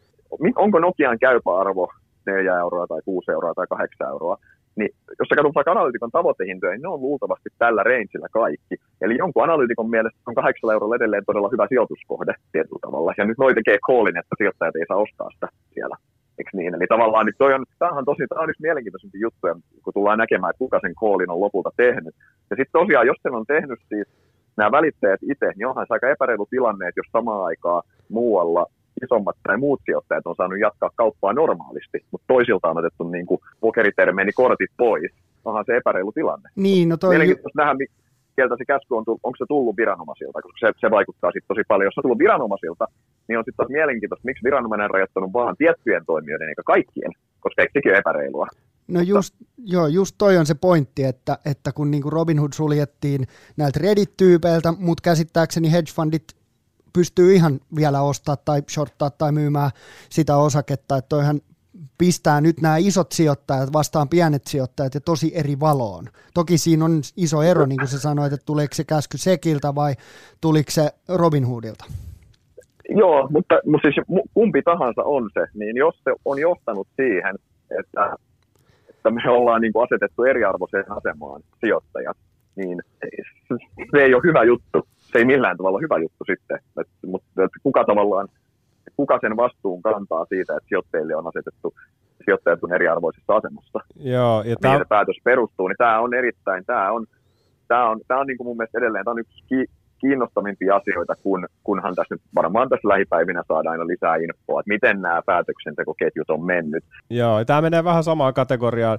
Speaker 4: onko Nokian käypä arvo 4 euroa tai 6 euroa tai 8 euroa, niin jos sä katsot vaikka analyytikon tavoitehintoja, niin ne on luultavasti tällä rangeillä kaikki. Eli jonkun analyytikon mielestä on 8 eurolla edelleen todella hyvä sijoituskohde tietyllä tavalla. Ja nyt noi tekee koolin, että sijoittajat ei saa ostaa sitä siellä. Eikö niin? Eli tavallaan nyt toi on, tämähän on tosi, tämä on yksi mielenkiintoisempi juttu, kun tullaan näkemään, että kuka sen koolin on lopulta tehnyt. Ja sitten tosiaan, jos sen on tehnyt siis nämä välittäjät itse, niin onhan se aika epäreilu tilanne, että jos samaan aikaan muualla isommat tai muut sijoittajat on saanut jatkaa kauppaa normaalisti, mutta toisilta on otettu niin kuin pokeritermeeni kortit pois. Onhan se epäreilu tilanne.
Speaker 2: Niin, no toi...
Speaker 4: Mielenkiintoista nähdä, keltä se käsky on tullut, onko se tullut viranomaisilta, koska se, se vaikuttaa sitten tosi paljon. Jos se on tullut viranomaisilta, niin on sitten mielenkiintoista, miksi viranomainen on rajoittanut vaan tiettyjen toimijoiden eikä kaikkien, koska eikö sekin epäreilua?
Speaker 2: No just, joo, just toi on se pointti, että, että kun niin kuin Robinhood suljettiin näiltä Reddit-tyypeiltä, mutta käsittääkseni hedge fundit pystyy ihan vielä ostaa tai shorttaa tai myymään sitä osaketta, että toihan pistää nyt nämä isot sijoittajat vastaan pienet sijoittajat ja tosi eri valoon. Toki siinä on iso ero, niin kuin sä sanoit, että tuleeko se käsky Sekiltä vai tuliko se Robin Hoodilta?
Speaker 4: Joo, mutta, mutta siis kumpi tahansa on se, niin jos se on johtanut siihen, että, että me ollaan niin kuin asetettu eriarvoiseen asemaan sijoittajat, niin se ei ole hyvä juttu se ei millään tavalla hyvä juttu sitten, et, mutta et kuka tavallaan, kuka sen vastuun kantaa siitä, että sijoittajille on asetettu sijoittajat on eriarvoisessa asemassa.
Speaker 1: Joo,
Speaker 4: ja tämä... se päätös perustuu, niin tämä on erittäin, tämä on, tämä on, tämä on niin kuin mun mielestä edelleen, tämä on yksi ki- kiinnostavimpia asioita, kun, kunhan tässä nyt varmaan tässä lähipäivinä saadaan aina lisää infoa, että miten nämä päätöksentekoketjut on mennyt.
Speaker 1: Joo, tämä menee vähän samaan kategoriaan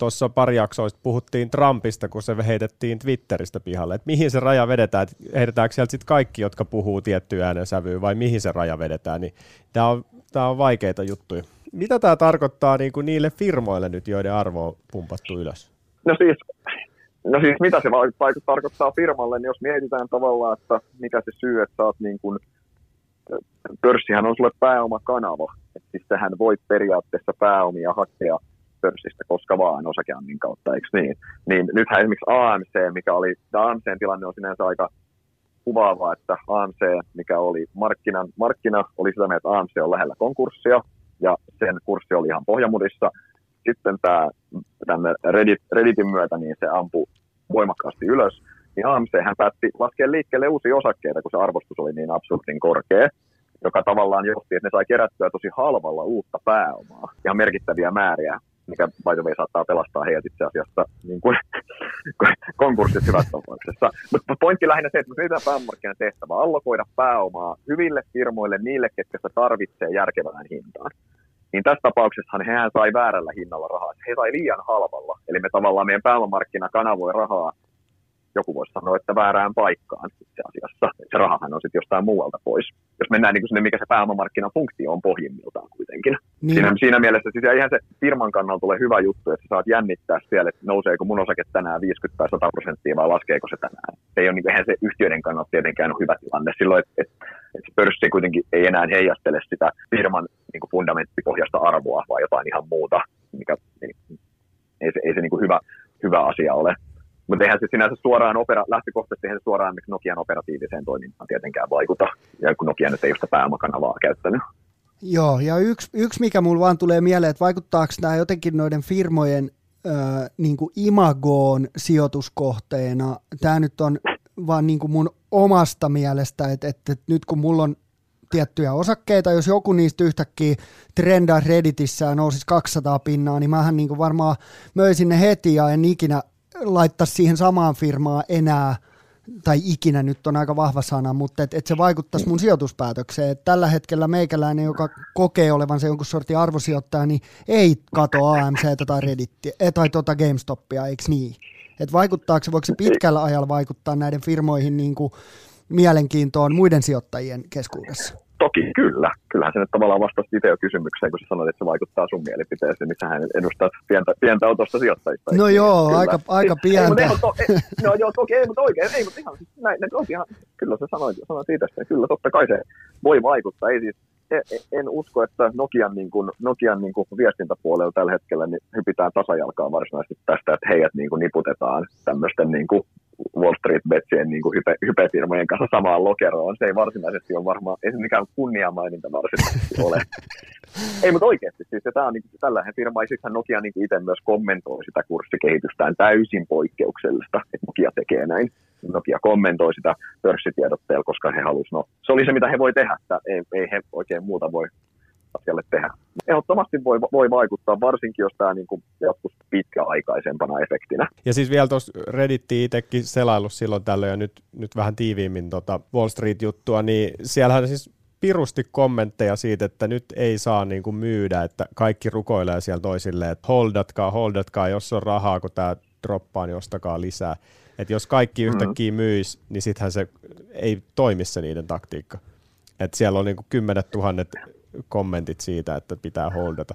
Speaker 1: tuossa pari jaksoista puhuttiin Trumpista, kun se heitettiin Twitteristä pihalle, että mihin se raja vedetään, että heitetäänkö sieltä sitten kaikki, jotka puhuu tiettyä äänensävyä, vai mihin se raja vedetään, niin tämä on, tämä on vaikeita juttuja. Mitä tämä tarkoittaa niin kuin niille firmoille nyt, joiden arvo on pumpattu ylös?
Speaker 4: No siis, no siis mitä se vaikuttaa, tarkoittaa firmalle, niin jos mietitään tavallaan, että mikä se syy, että saat niin kuin, pörssihän on sulle pääomakanava, että siis sähän voit periaatteessa pääomia hakea pörssistä koska vaan osakeannin kautta, eikö niin? Niin nythän esimerkiksi AMC, mikä oli, tämä AMCn tilanne on sinänsä aika kuvaava, että AMC, mikä oli markkina, markkina oli sitä mieltä, että AMC on lähellä konkurssia, ja sen kurssi oli ihan pohjamudissa. Sitten tämä tänne Reddit, Redditin myötä, niin se ampui voimakkaasti ylös, niin AMC hän päätti laskea liikkeelle uusia osakkeita, kun se arvostus oli niin absurdin korkea, joka tavallaan johti, että ne sai kerättyä tosi halvalla uutta pääomaa, ihan merkittäviä määriä mikä by saattaa pelastaa heidät itse asiassa niin kuin, konkurssit hyvässä tapauksessa. Mutta pointti lähinnä se, että me yritetään pääomamarkkinan tehtävä allokoida pääomaa hyville firmoille, niille, ketkä sitä tarvitsee järkevään hintaan. Niin tässä tapauksessa hehän sai väärällä hinnalla rahaa. He sai liian halvalla. Eli me tavallaan meidän pääomamarkkina kanavoi rahaa joku voisi sanoa, että väärään paikkaan itse asiassa. Se rahahan on sitten jostain muualta pois. Jos mennään niin kuin sinne, mikä se pääomamarkkinan funktio on pohjimmiltaan kuitenkin. Niin. Siinä, siinä mielessä siis ihan se firman kannalta tulee hyvä juttu, että sä saat jännittää siellä, että nouseeko mun osake tänään 50 tai 100 prosenttia vai laskeeko se tänään. Se ei ole niin kuin, eihän se yhtiöiden kannalta tietenkään ole hyvä tilanne silloin, että, että, että pörssi kuitenkin ei enää heijastele sitä firman niin kuin fundamenttipohjasta arvoa, vaan jotain ihan muuta, mikä ei, ei se, ei se niin kuin hyvä, hyvä asia ole. Mutta eihän se sinänsä suoraan opera, lähtökohtaisesti eihän se suoraan Nokian operatiiviseen toimintaan tietenkään vaikuta, ja kun Nokia nyt ei ole sitä pääomakanavaa käyttänyt.
Speaker 2: Joo, ja yksi, yksi mikä mulla vaan tulee mieleen, että vaikuttaako nämä jotenkin noiden firmojen äh, niin kuin imagoon sijoituskohteena. Tämä nyt on vaan niin kuin mun omasta mielestä, että, että, että nyt kun mulla on tiettyjä osakkeita, jos joku niistä yhtäkkiä trendaa Redditissä ja nousisi 200 pinnaa, niin mähän niin kuin varmaan möisin ne heti ja en ikinä laittaa siihen samaan firmaan enää, tai ikinä nyt on aika vahva sana, mutta että et se vaikuttaisi mun sijoituspäätökseen. Et tällä hetkellä meikäläinen, joka kokee olevansa jonkun sortin arvosijoittaja, niin ei kato AMC tai Reddittiä, eh, tai tota GameStopia, eikö niin? Et vaikuttaako se, voiko se pitkällä ajalla vaikuttaa näiden firmoihin niin kuin mielenkiintoon muiden sijoittajien keskuudessa?
Speaker 4: Toki kyllä. Kyllähän se nyt tavallaan vastasi itse jo kysymykseen, kun sä sanoit, että se vaikuttaa sun mielipiteeseen, niin sähän edustat pientä, pientä otosta sijoittajista.
Speaker 2: No joo, kyllä. aika, aika pientä.
Speaker 4: Ei, ei, to, ei, no joo, toki ei, mutta oikein, ei, mutta ihan, siis näin, näin, ihan, kyllä sä sanoit, sanoit siitä, että kyllä totta kai se voi vaikuttaa. Ei siis, en, en usko, että Nokian, niin kuin, Nokian niin kuin viestintäpuolella tällä hetkellä niin hypitään tasajalkaa varsinaisesti tästä, että heidät niin kuin niputetaan tämmöisten niin kuin Wall Street Betsien niin kuin hype, hypefirmojen kanssa samaan lokeroon. Se ei varsinaisesti ole varmaan, ei se mikään kunniamaininta varsinaisesti ole. ei, mutta oikeasti, siis tämä on niin kuin, tällainen firma, ja sitten Nokia niin itse myös kommentoi sitä kurssikehitystään täysin poikkeuksellista, että Nokia tekee näin. Nokia kommentoi sitä pörssitiedotteella, koska he halusivat, no se oli se mitä he voi tehdä, että ei, ei he oikein muuta voi asialle tehdä. Ehdottomasti voi, voi vaikuttaa, varsinkin jos tämä niin kuin jatkuisi pitkäaikaisempana efektinä.
Speaker 1: Ja siis vielä tuossa Redditti itsekin selailu silloin tällöin ja nyt, nyt vähän tiiviimmin tota Wall Street-juttua, niin siellähän siis pirusti kommentteja siitä, että nyt ei saa niin kuin myydä, että kaikki rukoilee siellä toisille, että holdatkaa, holdatkaa, jos on rahaa, kun tämä droppaa, niin ostakaa lisää. Että jos kaikki mm-hmm. yhtäkkiä myisi, niin sittenhän se ei toimi se niiden taktiikka. Että siellä on niin kuin kymmenet tuhannet kommentit siitä, että pitää holdata?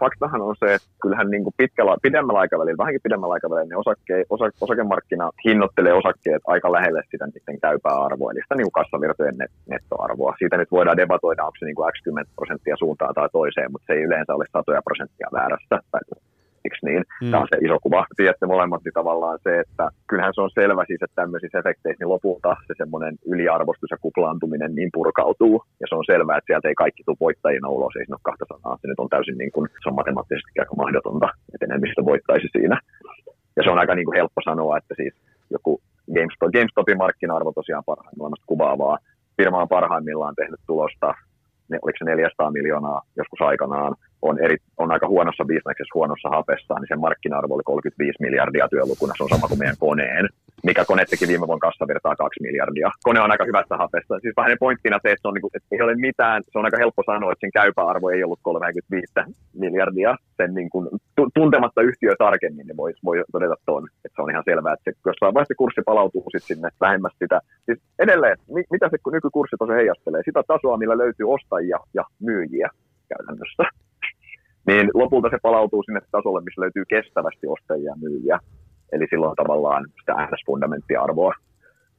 Speaker 4: Faktahan on se, että kyllähän niin kuin pitkällä, pidemmällä aikavälillä, vähänkin pidemmällä aikavälillä, niin osake, osa, osakemarkkina hinnoittelee osakkeet aika lähelle sitä niiden käypää arvoa, eli sitä niin kassavirtojen net, nettoarvoa. Siitä nyt voidaan debatoida, onko se niin kuin 20 prosenttia suuntaan tai toiseen, mutta se ei yleensä ole satoja prosenttia väärässä. Tai eikö niin? Mm. Tämä on se iso kuva. Tiedätte molemmat niin tavallaan se, että kyllähän se on selvä siis, että tämmöisissä efekteissä niin lopulta se semmoinen yliarvostus ja kuplaantuminen niin purkautuu. Ja se on selvää, että sieltä ei kaikki tule voittajina ulos, ei siinä ole kahta sanaa. Se nyt on täysin niin kuin, se on matemaattisesti aika mahdotonta, että enemmistö voittaisi siinä. Ja se on aika niin kuin helppo sanoa, että siis joku GameStop, GameStopin markkina-arvo tosiaan parhaimmillaan kuvaavaa. Firma on parhaimmillaan tehnyt tulosta, ne, oliko se 400 miljoonaa joskus aikanaan, on, eri, on aika huonossa bisneksessä, huonossa hapessa, niin sen markkina-arvo oli 35 miljardia työlukuna, se on sama kuin meidän koneen, mikä kone teki viime vuonna kassavirtaa 2 miljardia. Kone on aika hyvässä hapessa. Siis vähän pointtina se, että, se on, niin kuin, että ei ole mitään, se on aika helppo sanoa, että sen käypä arvo ei ollut 35 miljardia. Sen niin kuin, tuntematta yhtiö tarkemmin, niin voi, voi todeta tuon, että se on ihan selvää, että se, jossain vaiheessa kurssi palautuu sitten sinne lähemmäs sitä. Siis edelleen, mitä se nykykurssi tosiaan heijastelee? Sitä tasoa, millä löytyy ostajia ja myyjiä käytännössä niin lopulta se palautuu sinne tasolle, missä löytyy kestävästi ostajia ja myyjiä. Eli silloin tavallaan sitä NS-fundamenttiarvoa.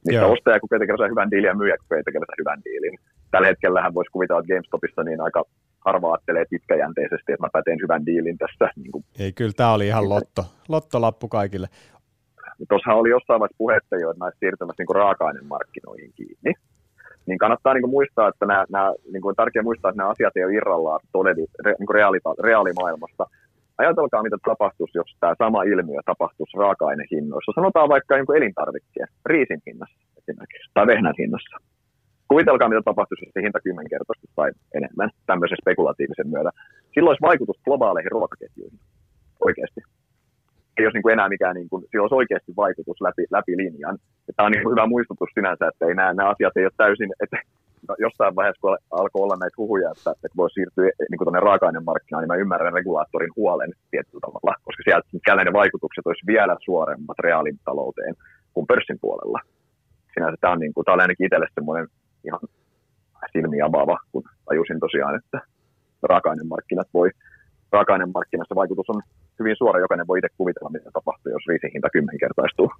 Speaker 4: Missä Joo. ostaja kokee tekemässä hyvän diilin ja myyjä kokee tekemässä hyvän diilin. Tällä hetkellä voisi kuvitella, että GameStopissa niin aika harva ajattelee pitkäjänteisesti, että mä teen hyvän diilin tässä. Niin kuin.
Speaker 1: Ei, kyllä tämä oli ihan lotto, lottolappu kaikille.
Speaker 4: Tuossa oli jossain vaiheessa puhetta jo, että näistä siirtymässä niin raaka-ainemarkkinoihin kiinni niin kannattaa niin kuin muistaa, että nämä, nämä niin kuin tärkeää muistaa, että nämä asiat ei ole irrallaan todella, niin kuin reaali, reaalimaailmasta. Ajatelkaa, mitä tapahtuisi, jos tämä sama ilmiö tapahtuisi raaka-ainehinnoissa. Sanotaan vaikka jonkun elintarvikkeen, riisin hinnassa esimerkiksi, tai vehnän hinnassa. Kuvitelkaa, mitä tapahtuisi, jos se hinta kymmenkertaisesti tai enemmän tämmöisen spekulatiivisen myötä. Silloin olisi vaikutus globaaleihin ruokaketjuihin oikeasti ei olisi niin kuin enää mikään, niin kuin, sillä olisi oikeasti vaikutus läpi, läpi linjan. Ja tämä on niin kuin hyvä muistutus sinänsä, että ei nämä, nämä asiat ei ole täysin, että jossain vaiheessa, kun alkoi olla näitä huhuja, että, että voi siirtyä niin kuin tuonne raaka-ainemarkkinaan, niin mä ymmärrän regulaattorin huolen tietyllä tavalla, koska sieltä ne vaikutukset olisi vielä suoremmat reaalitalouteen kuin pörssin puolella. Sinänsä tämä on, niin kuin, tämä on ainakin itselle semmoinen ihan silmiä avaava, kun tajusin tosiaan, että raaka-ainemarkkinat voi, raaka-ainemarkkinassa vaikutus on hyvin suora, jokainen voi itse kuvitella, mitä tapahtuu, jos riisin hinta kymmenkertaistuu.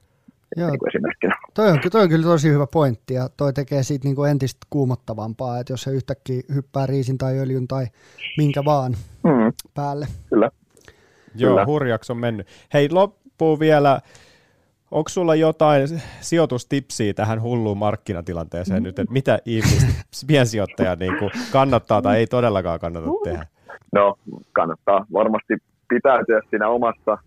Speaker 4: Joo. Niin esimerkkinä.
Speaker 2: Toi on, toi on kyllä tosi hyvä pointti ja toi tekee siitä niin kuin entistä kuumottavampaa, että jos se yhtäkkiä hyppää riisin tai öljyn tai minkä vaan mm. päälle.
Speaker 4: Kyllä.
Speaker 1: Joo, kyllä. hurjaksi on mennyt. Hei, loppuu vielä, onko sulla jotain sijoitustipsiä tähän hulluun markkinatilanteeseen mm. nyt, että mitä ihmiset, piensijoittaja niin kuin kannattaa tai ei todellakaan kannata tehdä?
Speaker 4: No, kannattaa varmasti pitäytyä siinä omassa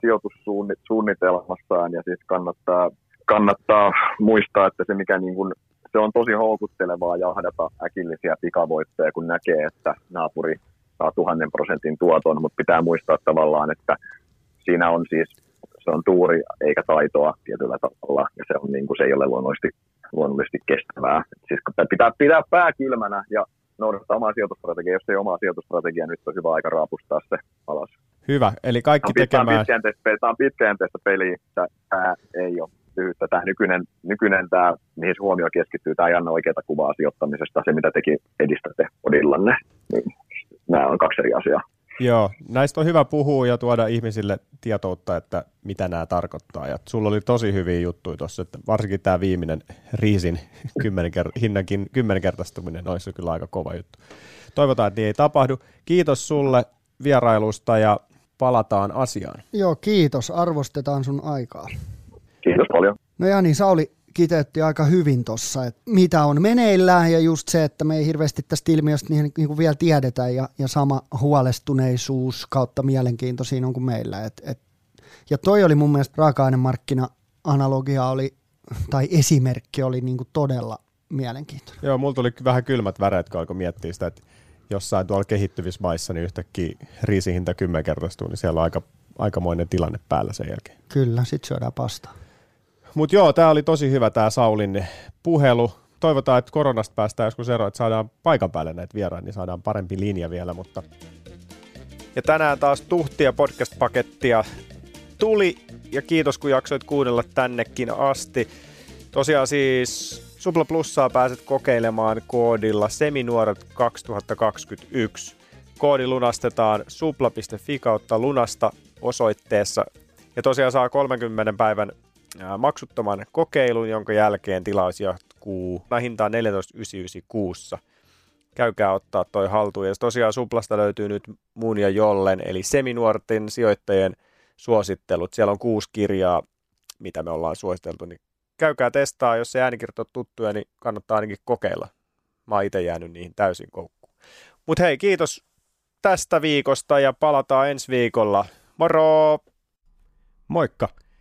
Speaker 4: sijoitussuunnitelmassaan ja siis kannattaa, kannattaa muistaa, että se mikä niin kuin, se on tosi houkuttelevaa jahdata äkillisiä pikavoitteja, kun näkee, että naapuri saa tuhannen prosentin tuoton, mutta pitää muistaa tavallaan, että siinä on siis, se on tuuri eikä taitoa tietyllä tavalla, ja se, on, niin kuin, se ei ole luonnollisesti, luonnollisesti kestävää. Siis pitää pitää pää kylmänä ja noudattaa omaa sijoitusstrategiaa. Jos ei omaa sijoitusstrategiaa, nyt on hyvä aika raapustaa se alas.
Speaker 1: Hyvä, eli kaikki
Speaker 4: tämä
Speaker 1: tekemään...
Speaker 4: Pitkäjänteistä, tämä on pitkäjänteistä peliä, tämä ei ole tyhjyyttä. Tämä nykyinen, nykyinen tämä, mihin se huomio keskittyy, tämä ei anna oikeaa kuvaa sijoittamisesta, se mitä teki edistätte odillanne. Niin, nämä on kaksi eri asiaa.
Speaker 1: Joo, näistä on hyvä puhua ja tuoda ihmisille tietoutta, että mitä nämä tarkoittaa. Ja sulla oli tosi hyviä juttuja tuossa, että varsinkin tämä viimeinen riisin kymmenker- hinnankin kymmenkertaistuminen olisi kyllä aika kova juttu. Toivotaan, että niin ei tapahdu. Kiitos sulle vierailusta ja palataan asiaan.
Speaker 2: Joo, kiitos. Arvostetaan sun aikaa.
Speaker 4: Kiitos paljon.
Speaker 2: No Jani, Sauli kiteytti aika hyvin tuossa, että mitä on meneillään ja just se, että me ei hirveästi tästä ilmiöstä niin, niin kuin vielä tiedetä ja, ja sama huolestuneisuus kautta mielenkiinto siinä on kuin meillä. Et, et, ja toi oli mun mielestä raaka-ainemarkkina-analogia oli, tai esimerkki oli niin kuin todella mielenkiintoinen.
Speaker 1: Joo, mulla tuli vähän kylmät väreet, kun alkoi miettiä sitä, että jossain tuolla kehittyvissä maissa niin yhtäkkiä riisihinta kymmenkertaistuu, niin siellä on aika, aikamoinen tilanne päällä sen jälkeen.
Speaker 2: Kyllä, sit syödään pastaa.
Speaker 1: Mutta joo, tämä oli tosi hyvä tämä Saulin puhelu. Toivotaan, että koronasta päästään joskus eroon, että saadaan paikan päälle näitä vieraita, niin saadaan parempi linja vielä. Mutta... Ja tänään taas tuhtia podcast-pakettia tuli, ja kiitos kun jaksoit kuunnella tännekin asti. Tosiaan siis Supla Plussaa pääset kokeilemaan koodilla Seminuoret 2021. Koodi lunastetaan supla.fi kautta lunasta osoitteessa. Ja tosiaan saa 30 päivän maksuttoman kokeilun, jonka jälkeen tilaus jatkuu hintaan 14,99 kuussa. Käykää ottaa toi haltuun. Ja tosiaan Suplasta löytyy nyt mun ja Jollen, eli seminuorten sijoittajien suosittelut. Siellä on kuusi kirjaa, mitä me ollaan suositeltu, niin käykää testaa, jos se äänikirjat on tuttuja, niin kannattaa ainakin kokeilla. Mä oon itse jäänyt niihin täysin koukkuun. Mutta hei, kiitos tästä viikosta ja palataan ensi viikolla. Moro! Moikka!